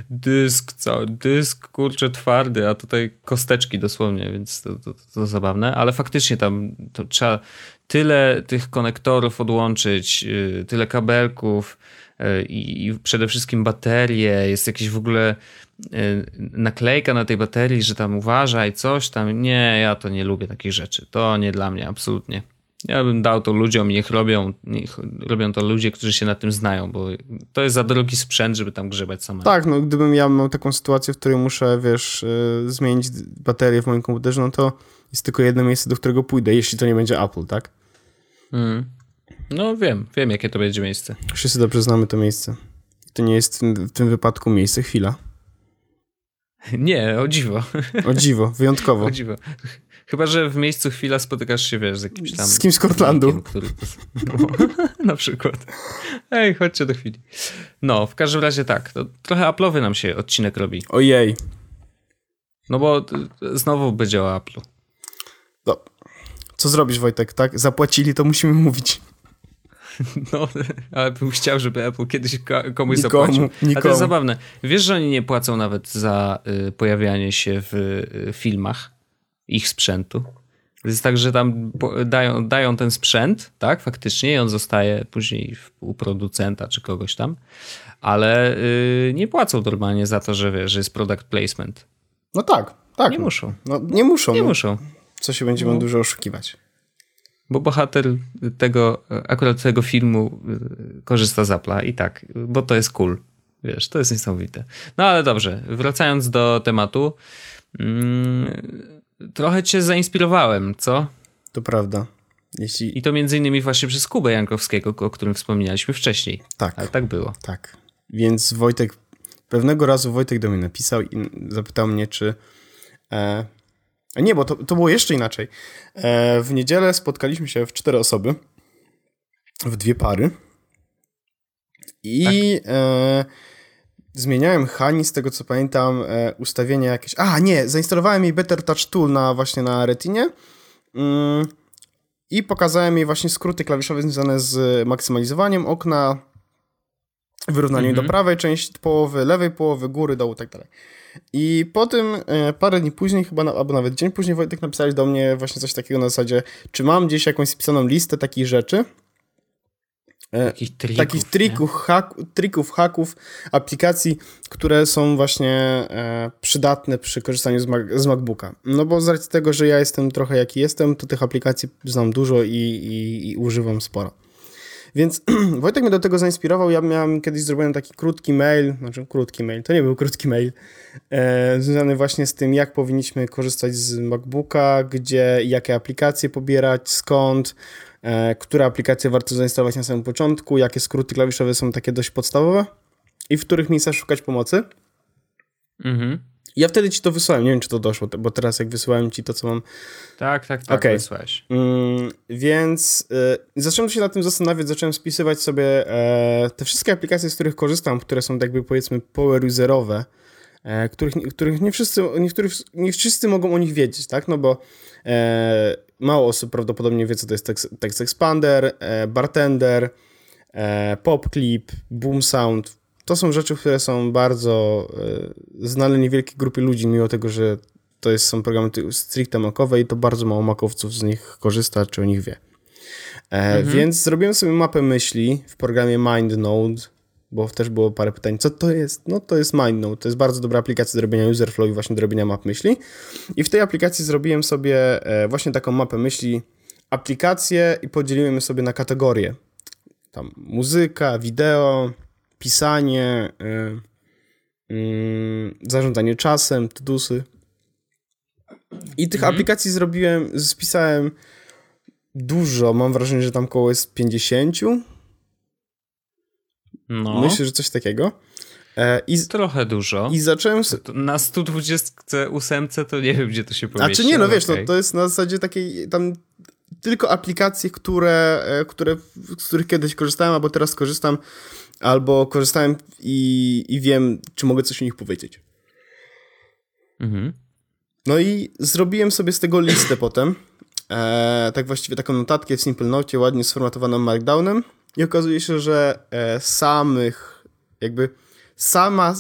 dysk, cały, dysk, kurczę, twardy, a tutaj kosteczki dosłownie, więc to, to, to, zabawne, ale faktycznie tam trzeba tyle tych konektorów odłączyć, y, tyle kabelków y, i, i przede wszystkim baterie, jest jakieś w ogóle y, naklejka na tej baterii, że tam uważaj, coś tam. Nie, ja to nie lubię takich rzeczy. To nie dla mnie, absolutnie. Ja bym dał to ludziom, niech robią, niech robią to ludzie, którzy się na tym znają, bo to jest za drogi sprzęt, żeby tam grzebać samemu. Tak, no gdybym ja miał taką sytuację, w której muszę, wiesz, zmienić baterię w moim komputerze, no to jest tylko jedno miejsce, do którego pójdę, jeśli to nie będzie Apple, tak? Mm. No wiem, wiem jakie to będzie miejsce. Wszyscy dobrze znamy to miejsce. To nie jest w tym, w tym wypadku miejsce, chwila. Nie, o dziwo. O dziwo, wyjątkowo. O dziwo. Chyba, że w miejscu chwila spotykasz się, wiesz, z jakimś tam... Z kimś z Kortlandu. Który... No, na przykład. Ej, chodźcie do chwili. No, w każdym razie tak. Trochę Apple'owy nam się odcinek robi. Ojej. No bo znowu będzie o Apple'u. No, co zrobisz, Wojtek, tak? Zapłacili, to musimy mówić. No, ale bym chciał, żeby Apple kiedyś komuś nikomu, zapłacił. Nikomu. Ale to jest zabawne. Wiesz, że oni nie płacą nawet za y, pojawianie się w y, filmach ich sprzętu? Jest tak, że tam dają, dają ten sprzęt, tak, faktycznie, i on zostaje później u producenta czy kogoś tam, ale y, nie płacą normalnie za to, że wiesz, że jest product placement. No tak, tak. Nie muszą. No, nie muszą. Nie no. muszą. Co się będziemy no. dużo oszukiwać. Bo bohater tego, akurat tego filmu y, korzysta z Apple'a i tak, bo to jest cool. Wiesz, to jest niesamowite. No ale dobrze, wracając do tematu. Mm, trochę cię zainspirowałem, co? To prawda. Jeśli... I to między innymi właśnie przez Kubę Jankowskiego, o którym wspominaliśmy wcześniej. Tak. Ale tak było. Tak. Więc Wojtek, pewnego razu Wojtek do mnie napisał i zapytał mnie, czy e, nie, bo to, to było jeszcze inaczej. E, w niedzielę spotkaliśmy się w cztery osoby, w dwie pary. I tak. e, zmieniałem Hani, z tego co pamiętam, e, ustawienia jakieś. A, nie, zainstalowałem jej Better Touch Tool na, właśnie na Retinie. Mm, I pokazałem jej właśnie skróty klawiszowe związane z maksymalizowaniem okna, wyrównaniem mm -hmm. do prawej części połowy, lewej połowy, góry, dołu, tak dalej. I po tym e, parę dni później, chyba na, albo nawet dzień później, Wojtek napisałeś do mnie właśnie coś takiego na zasadzie, czy mam gdzieś jakąś spisaną listę takich rzeczy, Takich trików, takich trików, hak, trików, haków, aplikacji, które są właśnie e, przydatne przy korzystaniu z, Mac, z MacBooka. No bo z racji tego, że ja jestem trochę jaki jestem, to tych aplikacji znam dużo i, i, i używam sporo. Więc Wojtek mnie do tego zainspirował. Ja miałem kiedyś zrobiłem taki krótki mail, znaczy krótki mail, to nie był krótki mail, e, związany właśnie z tym, jak powinniśmy korzystać z MacBooka, gdzie jakie aplikacje pobierać, skąd, e, które aplikacje warto zainstalować na samym początku, jakie skróty klawiszowe są takie dość podstawowe i w których miejscach szukać pomocy. Mhm. Ja wtedy ci to wysłałem, nie wiem czy to doszło, bo teraz jak wysyłałem ci to, co mam... Tak, tak, tak, okay. wysłałeś. Mm, więc y, zacząłem się nad tym zastanawiać, zacząłem spisywać sobie e, te wszystkie aplikacje, z których korzystam, które są jakby powiedzmy power userowe, e, których, których nie, wszyscy, niektórych, nie wszyscy mogą o nich wiedzieć, tak, no bo e, mało osób prawdopodobnie wie, co to jest Text, text Expander, e, Bartender, e, PopClip, Boom Sound, to są rzeczy, które są bardzo e, znane niewielkiej grupie ludzi, mimo tego, że to jest, są programy stricte makowe i to bardzo mało makowców z nich korzysta, czy o nich wie. E, mhm. Więc zrobiłem sobie mapę myśli w programie MindNode, bo też było parę pytań, co to jest? No to jest MindNode, to jest bardzo dobra aplikacja do robienia userflow i właśnie do robienia map myśli. I w tej aplikacji zrobiłem sobie e, właśnie taką mapę myśli, aplikację i podzieliłem sobie na kategorie. Tam muzyka, wideo, pisanie, y, y, zarządzanie czasem, tudusy. I tych mhm. aplikacji zrobiłem, spisałem dużo. Mam wrażenie, że tam koło jest 50. No. Myślę, że coś takiego. E, I, Trochę dużo. I zacząłem. Na 128 to nie wiem, gdzie to się pomieści. A czy nie, no wiesz, okay. no, to jest na zasadzie takiej tam tylko aplikacje, które, e, które, z których kiedyś korzystałem, albo teraz korzystam, albo korzystałem i, i wiem, czy mogę coś o nich powiedzieć. Mhm. No i zrobiłem sobie z tego listę potem. E, tak właściwie taką notatkę w Simple Note, ładnie sformatowaną Markdownem. I okazuje się, że e, samych, jakby sama,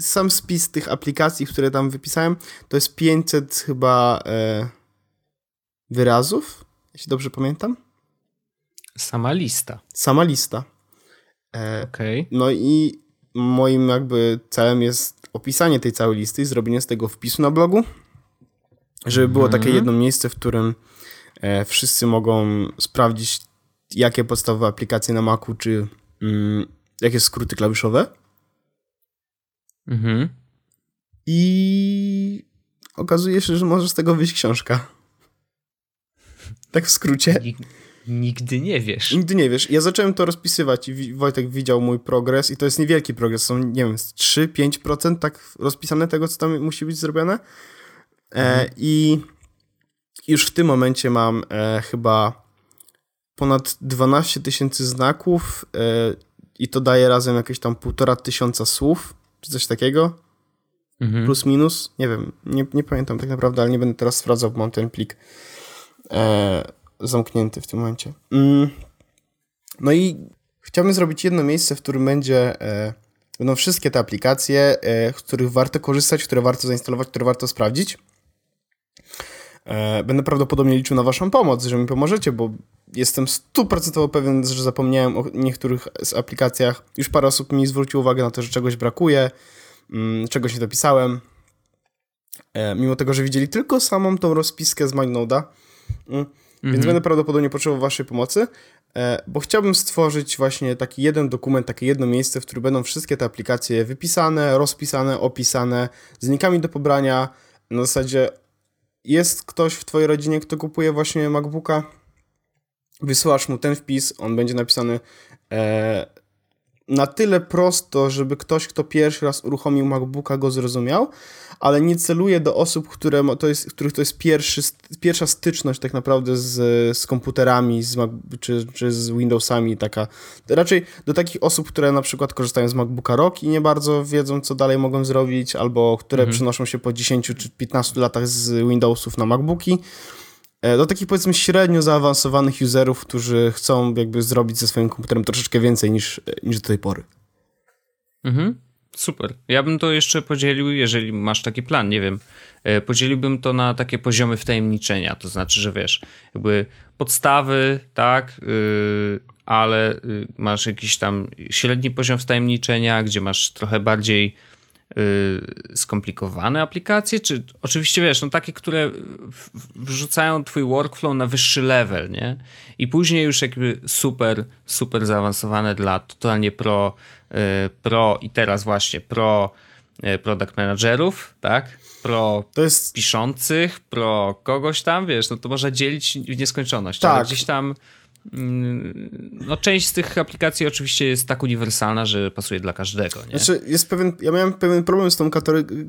sam spis tych aplikacji, które tam wypisałem, to jest 500 chyba e, wyrazów, jeśli dobrze pamiętam. Sama lista. Sama lista. E, okay. No i moim jakby celem jest opisanie tej całej listy i zrobienie z tego wpisu na blogu, żeby było takie mhm. jedno miejsce, w którym e, wszyscy mogą sprawdzić, jakie podstawowe aplikacje na Macu, czy mm, jakie skróty klawiszowe. Mhm. I okazuje się, że może z tego wyjść książka. Tak w skrócie. Nigdy nie wiesz. Nigdy nie wiesz. Ja zacząłem to rozpisywać i Wojtek widział mój progres i to jest niewielki progres. Są, nie wiem, 3-5% tak rozpisane tego, co tam musi być zrobione. E, mhm. I już w tym momencie mam e, chyba ponad 12 tysięcy znaków e, i to daje razem jakieś tam półtora tysiąca słów, czy coś takiego. Mhm. Plus, minus. Nie wiem, nie, nie pamiętam tak naprawdę, ale nie będę teraz sprawdzał, bo mam ten plik. E, zamknięty w tym momencie. Mm. No i chciałbym zrobić jedno miejsce, w którym będzie, e, będą wszystkie te aplikacje, z których warto korzystać, które warto zainstalować, które warto sprawdzić. Będę prawdopodobnie liczył na Waszą pomoc, że mi pomożecie, bo jestem stuprocentowo pewien, że zapomniałem o niektórych z aplikacjach. Już parę osób mi zwróciło uwagę na to, że czegoś brakuje, mm, czegoś nie dopisałem. E, mimo tego, że widzieli tylko samą tą rozpiskę z MindNode'a. Mm. Więc mhm. będę prawdopodobnie potrzebował Waszej pomocy, e, bo chciałbym stworzyć właśnie taki jeden dokument, takie jedno miejsce, w którym będą wszystkie te aplikacje wypisane, rozpisane, opisane, z linkami do pobrania. Na zasadzie jest ktoś w Twojej rodzinie, kto kupuje właśnie MacBooka, wysyłasz mu ten wpis, on będzie napisany e, na tyle prosto, żeby ktoś, kto pierwszy raz uruchomił MacBooka, go zrozumiał, ale nie celuje do osób, które to jest, których to jest pierwszy, pierwsza styczność tak naprawdę z, z komputerami z Mac, czy, czy z Windowsami. Taka. Raczej do takich osób, które na przykład korzystają z MacBooka Rock i nie bardzo wiedzą, co dalej mogą zrobić, albo które mhm. przenoszą się po 10 czy 15 latach z Windowsów na MacBooki do takich powiedzmy średnio zaawansowanych userów, którzy chcą jakby zrobić ze swoim komputerem troszeczkę więcej niż, niż do tej pory. Mhm. Super. Ja bym to jeszcze podzielił, jeżeli masz taki plan, nie wiem. E, podzieliłbym to na takie poziomy wtajemniczenia. To znaczy, że wiesz, jakby podstawy, tak, yy, ale yy, masz jakiś tam średni poziom wtajemniczenia, gdzie masz trochę bardziej y, skomplikowane aplikacje, czy oczywiście wiesz, no takie, które wrzucają twój workflow na wyższy level, nie? I później już jakby super, super zaawansowane dla totalnie pro, y, pro i teraz właśnie pro y, product managerów, tak? Pro jest... piszących, pro kogoś tam, wiesz, no to można dzielić w nieskończoność. Tak. Ale gdzieś tam no, część z tych aplikacji oczywiście jest tak uniwersalna, że pasuje dla każdego. Nie? Znaczy, jest pewien, ja miałem pewien problem z tą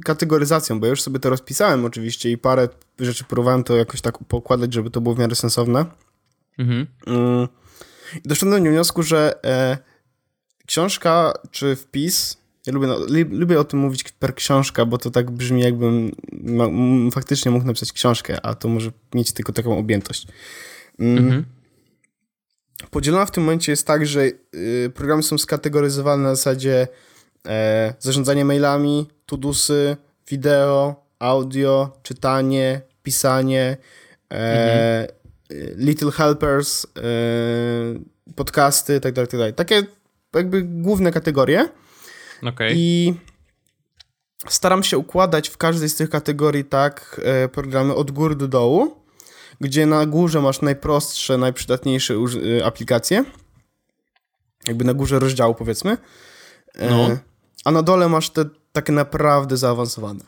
kategoryzacją, bo ja już sobie to rozpisałem oczywiście i parę rzeczy próbowałem to jakoś tak pokładać, żeby to było w miarę sensowne. Mhm. Mm. I doszedłem do wniosku, że e, książka czy wpis, ja lubię, no, lubię o tym mówić per książka, bo to tak brzmi jakbym ma, faktycznie mógł napisać książkę, a to może mieć tylko taką objętość. Mm. Mhm podzielona w tym momencie jest tak, że y, programy są skategoryzowane na zasadzie e, zarządzanie mailami, tudusy, wideo, audio, czytanie, pisanie, e, mhm. little helpers, e, podcasty, tak dalej, tak dalej. Takie jakby główne kategorie. Okay. I staram się układać w każdej z tych kategorii tak programy od góry do dołu, gdzie na górze masz najprostsze, najprzydatniejsze y, aplikacje. Jakby na górze rozdziału, powiedzmy. E, no. A na dole masz te takie naprawdę zaawansowane.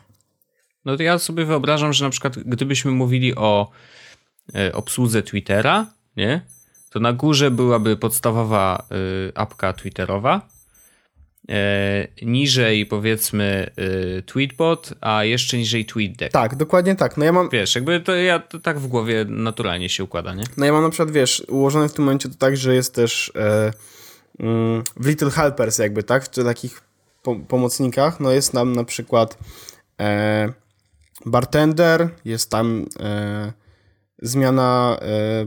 No to ja sobie wyobrażam, że na przykład gdybyśmy mówili o e, obsłudze Twittera, nie? To na górze byłaby podstawowa y, apka Twitterowa, niżej powiedzmy e, Tweetbot, a jeszcze niżej TweetDeck. Tak, dokładnie tak. No ja mam... Wiesz, jakby to ja to tak w głowie naturalnie się układa, nie? No ja mam na przykład, wiesz, ułożone w tym momencie to tak, że jest też e, mm, w Little Helpers jakby, tak? W takich po pomocnikach, no jest tam na przykład e, bartender, jest tam e, zmiana e,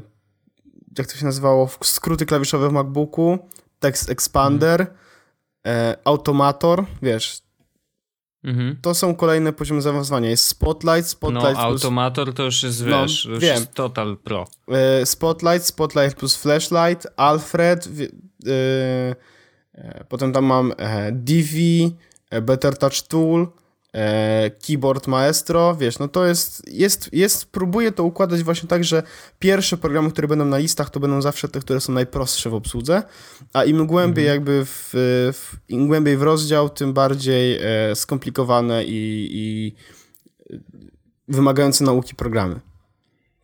jak to się nazywało, skróty klawiszowe w MacBooku, text expander, mhm e, automator, wiesz, mhm. to są kolejne poziomy zaawansowania. Jest Spotlight, Spotlight No, plus... automator to już jest, no, wiesz, już wiem. jest Total Pro. E, Spotlight, Spotlight plus Flashlight, Alfred, e, e, potem tam mam e, DV, e, Better Touch Tool, keyboard maestro, wiesz, no to jest, jest, jest, próbuję to układać właśnie tak, że pierwsze programy, które będą na listach, to będą zawsze te, które są najprostsze w obsłudze, a im głębiej mhm. jakby w, w, im głębiej w rozdział, tym bardziej e, skomplikowane i, i wymagające nauki programy.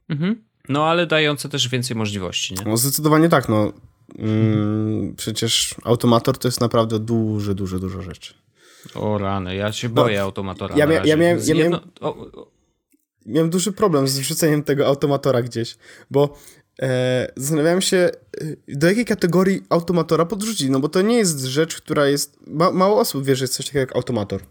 Mhm. No, ale dające też więcej możliwości, nie? No, zdecydowanie tak, no. Mm, przecież automator to jest naprawdę duże, duże, dużo rzeczy. O rany, ja się boję no, automatora. Ja, mia ja, miałem, ja miałem, miałem duży problem z wrzuceniem tego automatora gdzieś, bo e, zastanawiałem się, e, do jakiej kategorii automatora podrzucić, no bo to nie jest rzecz, która jest. Ma, mało osób wie, że jest coś takiego jak automator.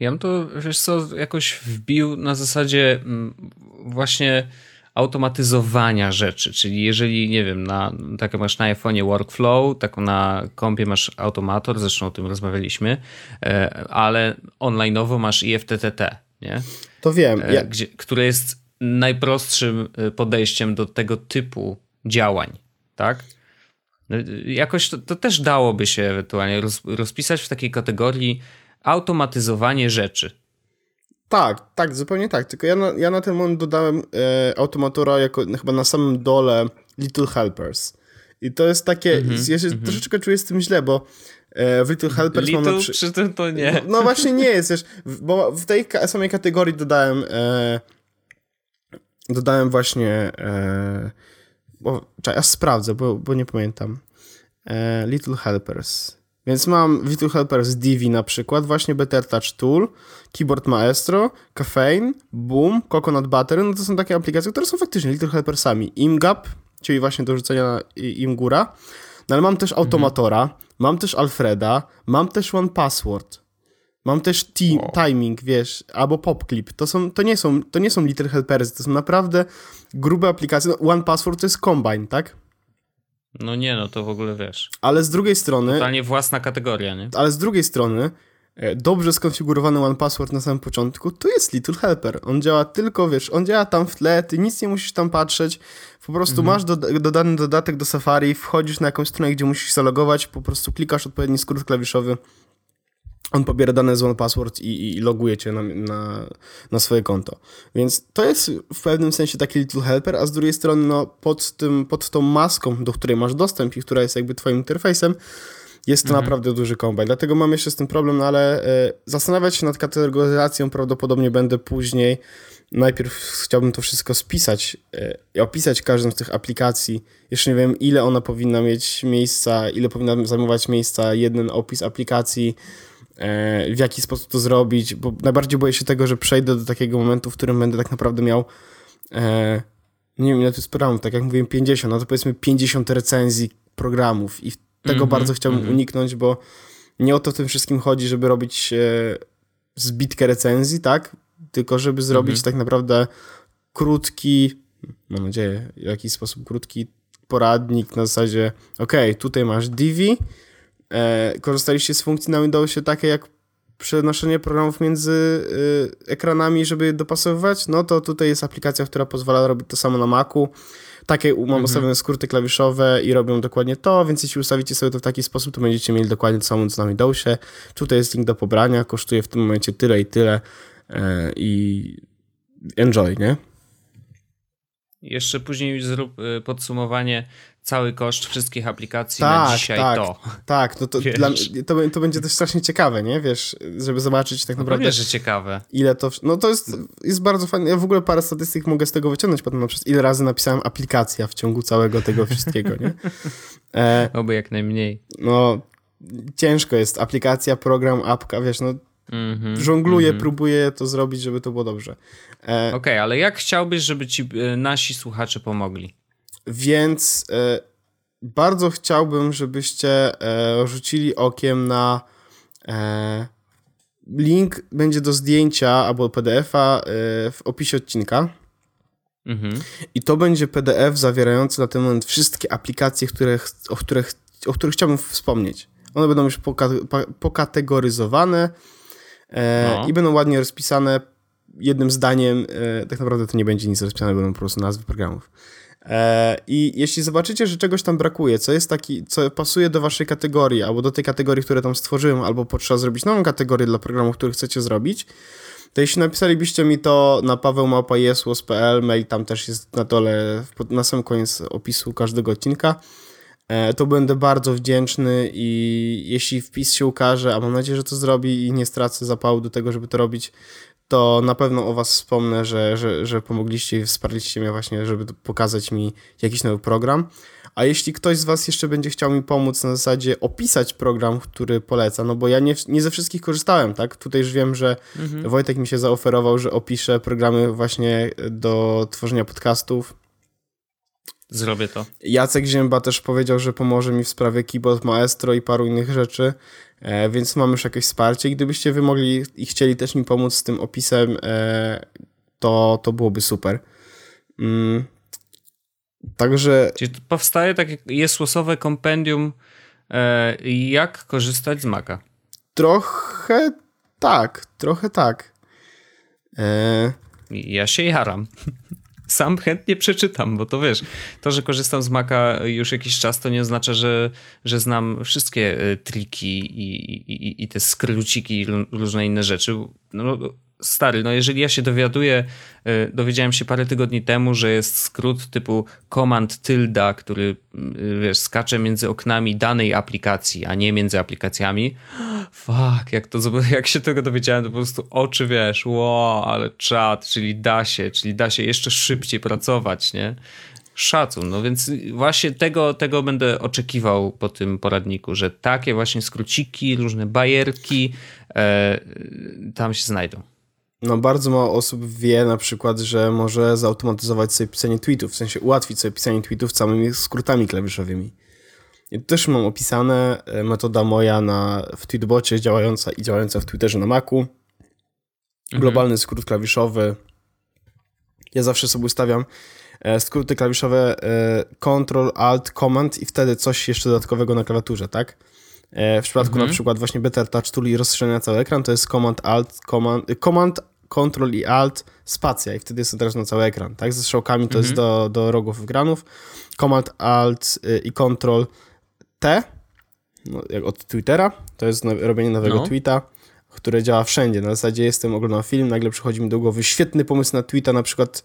Ja bym to, wiesz co, jakoś wbił na zasadzie mm, właśnie automatyzowania rzeczy, czyli jeżeli, nie wiem, na, tak masz na iPhone'ie workflow, tak na kompie masz automator, zresztą o tym rozmawialiśmy, e, ale online'owo masz IFTTT, nie? To wiem. E, ja... Gdzie, które jest najprostszym e, podejściem do tego typu działań, tak? Jakoś to, to też dałoby się ewentualnie roz, rozpisać w takiej kategorii automatyzowanie rzeczy. Tak, tak, zupełnie tak. Tylko ja na, ja na ten moment dodałem e, automatora jako chyba na samym dole Little Helpers. I to jest takie, mm -hmm, ja się mm -hmm. troszeczkę czuję z tym źle, bo e, w Little Helpers Little, przy... przy tym to nie. No, no, właśnie nie jest, wiesz, bo w tej samej kategorii dodałem e, dodałem właśnie e, bo, czekaj, ja sprawdzę, bo, bo nie pamiętam. E, Little Helpers. Więc mam Little Helpers Divi na przykład, właśnie Better Touch Tool, Keyboard Maestro, Caffeine, Boom, Coconut Butter, no to są takie aplikacje, które są faktycznie Little Helpersami. ImGap, czyli właśnie do rzucenia im góra, no ale mam też Automatora, mhm. mam też Alfreda, mam też One Password, mam też Timing, wiesz, albo PopClip. To, są, to, nie są, to nie są Little Helpers, to są naprawdę grube aplikacje. No, One Password to jest Combine, tak? No nie, no to w ogóle wiesz. Ale z drugiej strony... Totalnie własna kategoria, nie? Ale z drugiej strony e, dobrze skonfigurowany One Password na samym początku, to jest Little Helper. On działa tylko, wiesz, on działa tam w tle, ty nic nie musisz tam patrzeć, po prostu mhm. masz do, dodany dodatek do Safari, wchodzisz na jakąś stronę, gdzie musisz zalogować, po prostu klikasz odpowiedni skrót klawiszowy on pobiera dane z OnePassword i, i loguje cię na, na, na, swoje konto. Więc to jest w pewnym sensie taki little helper, a z drugiej strony no, pod, tym, pod tą maską, do której masz dostęp i która jest jakby twoim interfejsem, jest to mhm. naprawdę duży kombajn. Dlatego mam jeszcze z tym problem, no ale y, zastanawiać się nad kategoryzacją prawdopodobnie będę później. Najpierw chciałbym to wszystko spisać y, i opisać każdą z tych aplikacji. Jeszcze nie wiem, ile ona powinna mieć miejsca, ile powinna zajmować miejsca jeden opis aplikacji, w jaki sposób to zrobić, bo najbardziej boję się tego, że przejdę do takiego momentu, w którym będę tak naprawdę miał e, nie wiem ile to jest programów, tak jak mówiłem 50, no to powiedzmy 50 recenzji programów i tego mm -hmm, bardzo chciałbym mm -hmm. uniknąć, bo nie o to w tym wszystkim chodzi, żeby robić e, zbitkę recenzji, tak? Tylko żeby zrobić mm -hmm. tak naprawdę krótki, mam nadzieję, w jakiś sposób krótki poradnik na zasadzie, ok, tutaj masz Divi, e, korzystaliście z funkcji na Windowsie takie jak przenoszenie programów między y, ekranami, żeby je dopasowywać, no to tutaj jest aplikacja, która pozwala robić to samo na Macu. Takie mam mhm. ustawione skróty klawiszowe i robią dokładnie to, więc jeśli ustawicie sobie to w taki sposób, to będziecie mieli dokładnie to samo co na Windowsie. Tutaj jest link do pobrania, kosztuje w tym momencie tyle i tyle e, i enjoy, nie? Jeszcze później zrób y, podsumowanie cały koszt wszystkich aplikacji tak, na dzisiaj tak, to. Tak, no to, dla, to, to będzie też strasznie ciekawe, nie? Wiesz, żeby zobaczyć tak no naprawdę... No że ciekawe. Ile to... No to jest, jest bardzo fajne. Ja w ogóle parę statystyk mogę z tego wyciągnąć potem, na przykład ile razy napisałem aplikacja w ciągu całego tego wszystkiego, nie? E, Oby jak najmniej. No, ciężko jest. Aplikacja, program, apka, wiesz, no Mm -hmm, żongluję, mm -hmm. próbuję to zrobić, żeby to było dobrze. E, Okej, okay, ale jak chciałbyś, żeby ci e, nasi słuchacze pomogli? Więc e, bardzo chciałbym, żebyście e, rzucili okiem na e, link będzie do zdjęcia albo PDF-a w opisie odcinka. Mhm. I to będzie PDF zawierający na ten moment wszystkie aplikacje, które, o, których, o których chciałbym wspomnieć. One będą już pokategoryzowane no. i będą ładnie rozpisane jednym zdaniem. Tak naprawdę to nie będzie nic rozpisane, będą po prostu nazwy programów. E, I jeśli zobaczycie, że czegoś tam brakuje, co jest taki, co pasuje do waszej kategorii, albo do tej kategorii, które tam stworzyłem, albo potrzeba zrobić nową kategorię dla programów, które chcecie zrobić, to jeśli napisalibyście mi to na pawełmałpa.jesłos.pl, mail tam też jest na dole, na sam koniec opisu każdego odcinka, e, to będę bardzo wdzięczny i jeśli wpis się ukaże, a mam nadzieję, że to zrobi i nie stracę zapału do tego, żeby to robić, to na pewno o Was wspomnę, że, że, że pomogliście i wsparliście mnie właśnie, żeby pokazać mi jakiś nowy program. A jeśli ktoś z Was jeszcze będzie chciał mi pomóc na zasadzie opisać program, który poleca, no bo ja nie, nie ze wszystkich korzystałem, tak? Tutaj już wiem, że mhm. Wojtek mi się zaoferował, że opiszę programy właśnie do tworzenia podcastów. Zrobię to. Jacek Zięba też powiedział, że pomoże mi w sprawie Keyboard Maestro i paru innych rzeczy. E, więc mam już jakieś wsparcie. Gdybyście wy mogli i chcieli też mi pomóc z tym opisem, e, to, to byłoby super. Mm. Także. Czyli powstaje takie jest losowe kompendium, e, jak korzystać z Maca. Trochę tak, trochę tak. Ja się jaram sam chętnie przeczytam, bo to wiesz, to, że korzystam z Maca już jakiś czas, to nie oznacza, że, że znam wszystkie e, triki i, i, i te skróciki i różne inne rzeczy. No, stary, no jeżeli ja się dowiaduję, e, dowiedziałem się parę tygodni temu, że jest skrót typu command tilda, który wiesz, skacze między oknami danej aplikacji, a nie między aplikacjami. Fuck, jak to jak się tego dowiedziałem, to po prostu oczy wiesz, wow, ale czat, czyli da się, czyli da się jeszcze szybciej pracować, nie? Szacun. No więc właśnie tego, tego będę oczekiwał po tym poradniku, że takie właśnie skróciki, różne bajerki e, tam się znajdą. No bardzo mało osób wie na przykład, że może zautomatyzować sobie pisanie tweetów, w sensie ułatwić sobie pisanie tweetów samymi skrótami klawiszowymi. I tu też mam opisane e, metoda moja na, w Tweetbocie działająca i działająca w Twitterze na Macu. Mhm. Globalny skrót klawiszowy. Ja zawsze sobie ustawiam e, skróty klawiszowe e, Ctrl, Alt, Command i wtedy coś jeszcze dodatkowego na klawiaturze, tak? W przypadku mhm. na przykład właśnie Better Touch Tool i rozszerzenia cały ekran to jest Command, Alt, Command, Command Ctrl i Alt, spacja i wtedy jest teraz na cały ekran, tak? Ze strzałkami to mhm. jest do, do rogów ekranów. Command, Alt y, i Ctrl T no, jak od Twittera, to jest robienie nowego no. tweeta, które działa wszędzie. Na zasadzie jestem, oglądam film, nagle przychodzi mi do głowy świetny pomysł na tweeta, na przykład...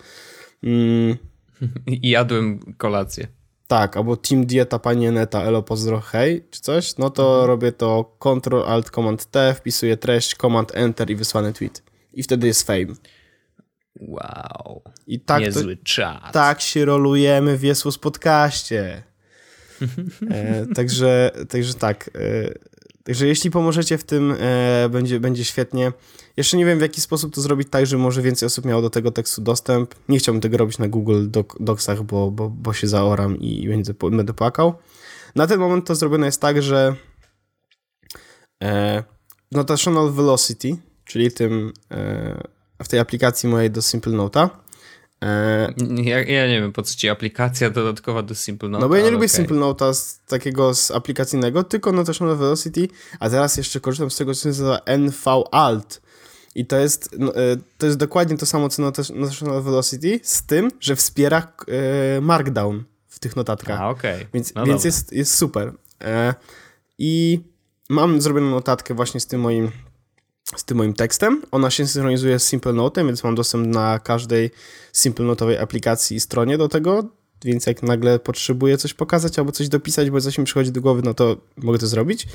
Mm, I jadłem kolację. Tak, albo Team Dieta Pani Neta, elo pozdro hej, czy coś, no to mhm. robię to Ctrl Alt Command T, wpisuję treść, Command Enter i wysłany tweet. I wtedy jest fame. Wow. I tak Niezły to, czas. Tak się rolujemy w Jesus podcaście. e, także, także tak. E, także jeśli pomożecie w tym, e, będzie, będzie świetnie. Jeszcze nie wiem, w jaki sposób to zrobić tak, żeby może więcej osób miało do tego tekstu dostęp. Nie chciałbym tego robić na Google Docsach, bo, bo, bo się zaoram i będę, będę płakał. Na ten moment to zrobione jest tak, że e, Notational Velocity, czyli tym e, w tej aplikacji mojej do Simple Note'a, e, ja, ja, nie wiem, po co ci aplikacja dodatkowa do Simple Note. No bo ja nie lubię okay. Simple Note'a z takiego z aplikacyjnego, tylko Notational Velocity, a teraz jeszcze korzystam z tego, co się nazywa NV Alt, i to jest, no, e, to jest dokładnie to samo, co National Velocity, z tym, że wspiera Markdown w tych notatkach. A, okej. Okay. Więc, no więc jest, jest super. I mam zrobioną notatkę właśnie z tym moim z tym moim tekstem. Ona się synchronizuje z Simple Note'em, więc mam dostęp na każdej Simple Note'owej aplikacji i stronie do tego, więc jak nagle potrzebuję coś pokazać albo coś dopisać, bo coś mi przychodzi do głowy, no to mogę to zrobić.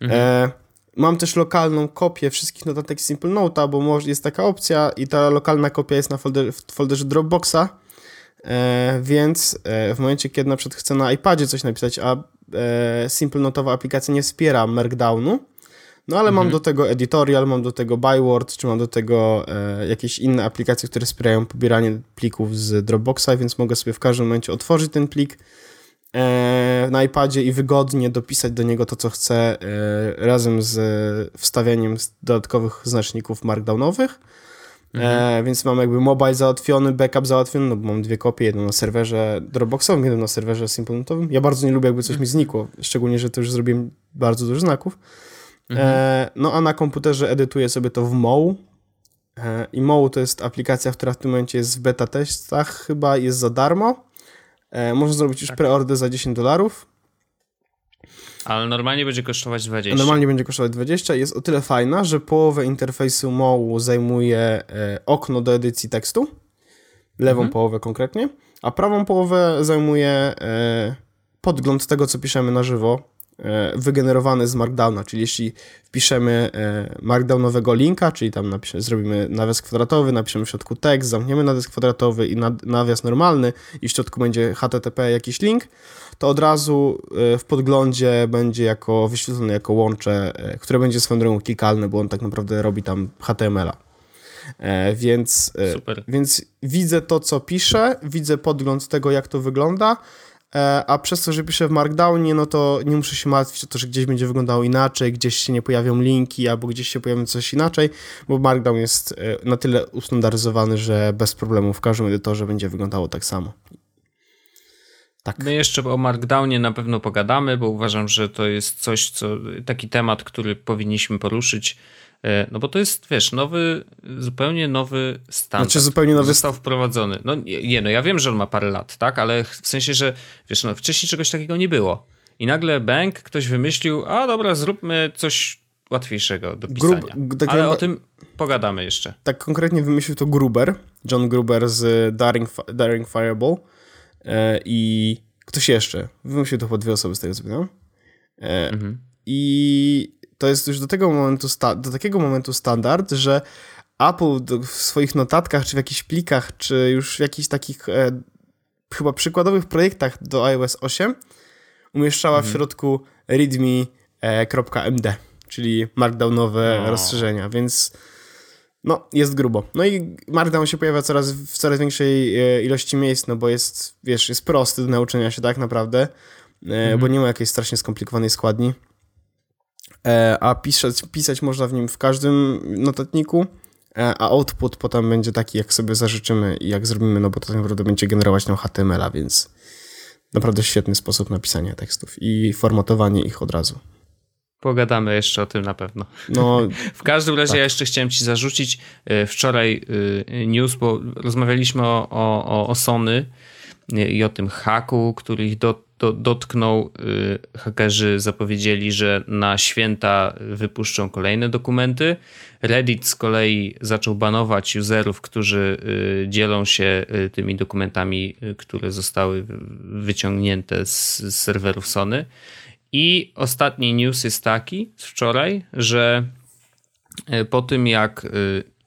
Mhm. E, Mam też lokalną kopię wszystkich notatek Simple Note'a, bo jest taka opcja i ta lokalna kopia jest na folder, w folderze Dropboxa, e, więc e, w momencie, kiedy na przykład chcę na iPadzie coś napisać, a e, Simple Note'owa aplikacja nie wspiera Markdownu, no ale mhm. mam do tego editorial, mam do tego Byword, czy mam do tego e, jakieś inne aplikacje, które wspierają pobieranie plików z Dropboxa, więc mogę sobie w każdym momencie otworzyć ten plik, E, na iPadzie i wygodnie dopisać do niego to, co chcę, e, razem z wstawianiem dodatkowych znaczników markdownowych. E, mhm. więc mam jakby mobile załatwiony, backup załatwiony, no bo mam dwie kopie, jedną na serwerze Dropboxowym, jedną na serwerze SimpleNote'owym. Ja bardzo nie lubię, jakby coś mi znikło, szczególnie, że to już zrobiłem bardzo dużo znaków. Mhm. no a na komputerze edytuję sobie to w Moł. I Moł to jest aplikacja, która w tym momencie jest w beta testach, chyba jest za darmo. E, można zrobić już tak. preorder za 10 dolarów. Ale normalnie będzie kosztować 20. Normalnie będzie kosztować 20. Jest o tyle fajna, że połowę interfejsu MOU zajmuje e, okno do edycji tekstu. Lewą mhm. połowę konkretnie. A prawą połowę zajmuje e, podgląd tego, co piszemy na żywo E, wygenerowany z Markdowna, czyli jeśli wpiszemy e, markdownowego linka, czyli tam napiszemy, zrobimy nawias kwadratowy, napiszemy w środku tekst, zamkniemy nawias kwadratowy i nawias normalny i w środku będzie HTTP jakiś link, to od razu e, w podglądzie będzie jako wyświetlone jako łącze, które będzie swoją drogą klikalne, bo on tak naprawdę robi tam HTML-a. Więc, więc widzę to, co piszę, widzę podgląd tego, jak to wygląda, E, a przez to, że piszę w Markdownie, no to nie muszę się martwić o to, że gdzieś będzie wyglądało inaczej, gdzieś się nie pojawią linki, albo gdzieś się pojawi coś inaczej, bo Markdown jest e, na tyle ustandaryzowany, że bez problemu w każdym edytorze będzie wyglądało tak samo. Tak. My jeszcze o Markdownie na pewno pogadamy, bo uważam, że to jest coś, co taki temat, który powinniśmy poruszyć E, no bo to jest, wiesz, nowy, zupełnie nowy standard. Znaczy zupełnie nowy Został wprowadzony. No nie, no ja wiem, że on ma parę lat, tak? Ale w sensie, że wiesz, no wcześniej czegoś takiego nie było. I nagle bank ktoś wymyślił, a dobra, zróbmy coś łatwiejszego do pisania. Grub, tak Ale o tym pogadamy jeszcze. Tak konkretnie wymyślił to Gruber, John Gruber z Daring, Daring Fireball i ktoś jeszcze. Wymyślił to po dwie osoby z tego co pamiętam. E, mhm. I to jest już do tego momentu, do takiego momentu standard, że Apple w swoich notatkach, czy w jakichś plikach, czy już w jakichś takich e, chyba przykładowych projektach do iOS 8 umieszczała mhm. w środku readme.md, czyli markdownowe no. rozszerzenia, więc no, jest grubo. No i Markdown się pojawia coraz, w coraz większej e, ilości miejsc, no bo jest, wiesz, jest prosty do nauczenia się tak naprawdę, mhm. bo nie ma jakiejś strasznie skomplikowanej składni. E, a pisać, pisać można w nim w każdym notatniku, a output potem będzie taki, jak sobie zażyczymy i jak zrobimy, no bo to tak naprawdę będzie generować nam HTML-a, więc naprawdę świetny sposób napisania tekstów i formatowanie ich od razu. Pogadamy jeszcze o tym na pewno. No, w każdym razie tak. ja jeszcze chciałem ci zarzucić e, wczoraj news, bo rozmawialiśmy o, o, o Sony i o tym haku, który ich do, do, dotknął. Y, hakerzy zapowiedzieli, że na święta wypuszczą kolejne dokumenty. Reddit z kolei zaczął banować userów, którzy y, dzielą się y, tymi dokumentami, które zostały wyciągnięte z serwerów Sony. I ostatni news jest taki z wczoraj, że po tym jak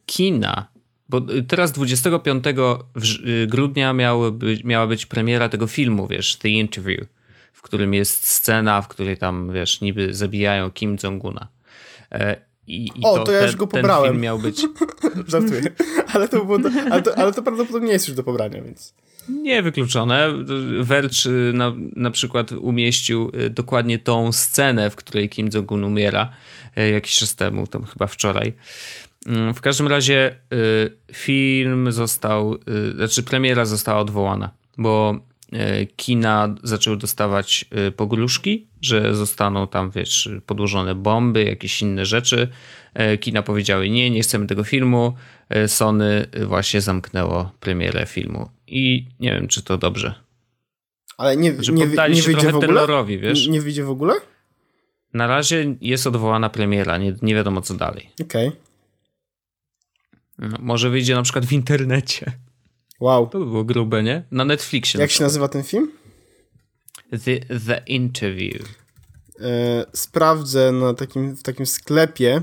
kina bo teraz 25 y, grudnia być, miała być premiera tego filmu, wiesz, The Interview, w którym jest scena, w której tam, wiesz, niby zabijają Kim Jong-una. E, I, i o, to, to ja ten, już go pobrałem. Ten film miał być... Żartuję. Ale to, było do, ale, to, ale to prawdopodobnie jest już do pobrania, więc... Nie wykluczone. Verge y, na, na przykład umieścił y, dokładnie tą scenę, w której Kim Jong-un umiera jakiś czas temu, tam chyba wczoraj. Mm, w każdym razie y, film został, y, znaczy premiera została odwołana, bo y, kina zaczęły dostawać pogróżki, że zostaną tam, wiesz, podłożone bomby, jakieś inne rzeczy. Kina powiedziały nie, nie chcemy tego filmu. Sony właśnie zamknęło premierę filmu. I nie wiem, czy to dobrze. Ale nie, że nie, nie wyjdzie w ogóle? wiesz? Nie, nie wyjdzie w ogóle? Na razie jest odwołana premiera, nie, nie wiadomo co dalej. Okej. Okay. No, może wyjdzie na przykład w internecie. Wow. To by było grube, nie? Na Netflixie. Jak się nazywa ten film? The, the Interview. E, sprawdzę na takim, w takim sklepie.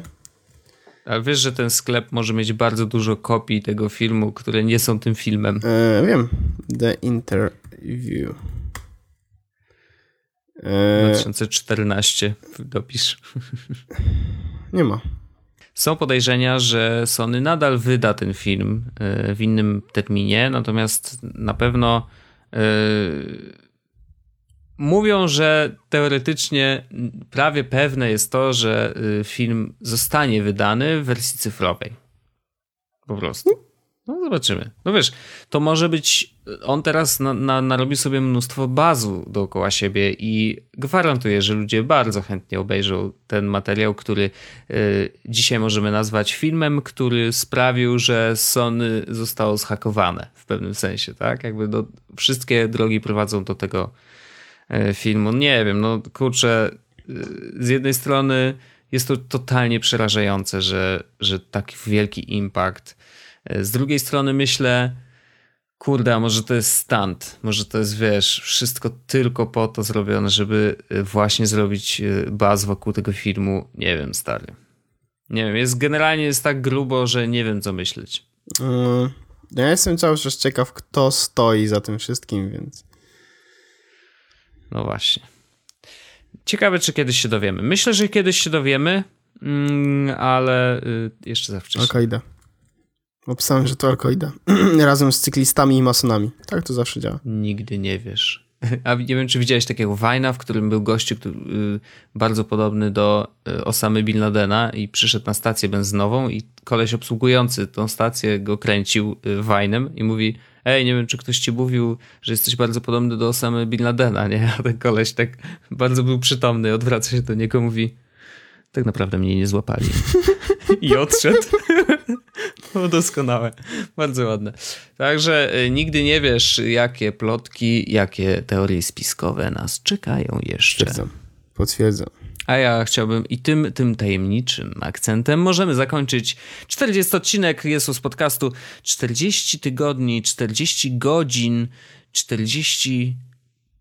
Ale wiesz, że ten sklep może mieć bardzo dużo kopii tego filmu, które nie są tym filmem. E, wiem. The Interview. E, 2014 dopisz. Nie ma. Są podejrzenia, że Sony nadal wyda ten film e, w innym terminie, natomiast na pewno yy, mówią, że teoretycznie prawie pewne jest to, że e, film zostanie wydany w wersji cyfrowej. Po prostu. No zobaczymy. No wiesz, to może być. On teraz na, na, narobi sobie mnóstwo bazu dookoła siebie i gwarantuję, że ludzie bardzo chętnie obejrzą ten materiał, który y, dzisiaj możemy nazwać filmem, który sprawił, że Sony zostało zhakowane w pewnym sensie, tak? Jakby do, wszystkie drogi prowadzą do tego y, filmu. Nie wiem, no kurczę, y, z jednej strony jest to totalnie przerażające, że, że taki wielki impact z drugiej strony myślę, kurde, może to jest stunt, może to jest, wiesz, wszystko tylko po to zrobione, żeby właśnie zrobić baz wokół tego filmu. Nie wiem, stary. Nie wiem, jest generalnie jest tak grubo, że nie wiem, co myśleć. Mm, ja jestem cały czas ciekaw, kto stoi za tym wszystkim, więc... No właśnie. Ciekawe, czy kiedyś się dowiemy. Myślę, że kiedyś się dowiemy, mm, ale y, jeszcze za wcześnie. Okay, Opisałem, że to Alkoida. Razem z cyklistami i masonami. Tak to zawsze działa. Nigdy nie wiesz. A nie wiem, czy widziałeś takiego Wajna, w którym był gościu który, y, bardzo podobny do y, Osamy Bin Ladena i przyszedł na stację benzynową i koleś obsługujący tą stację go kręcił Wajnem i mówi ej, nie wiem, czy ktoś ci mówił, że jesteś bardzo podobny do Osamy Bin Ladena, nie? A ten koleś tak bardzo był przytomny, odwraca się do niego, mówi tak naprawdę mnie nie złapali. I odszedł. Było doskonałe. Bardzo ładne. Także y, nigdy nie wiesz, jakie plotki, jakie teorie spiskowe nas czekają jeszcze. Potwierdzam. Potwierdzam. A ja chciałbym i tym, tym tajemniczym akcentem możemy zakończyć 40 odcinek Jesus podcastu 40 tygodni, 40 godzin, 40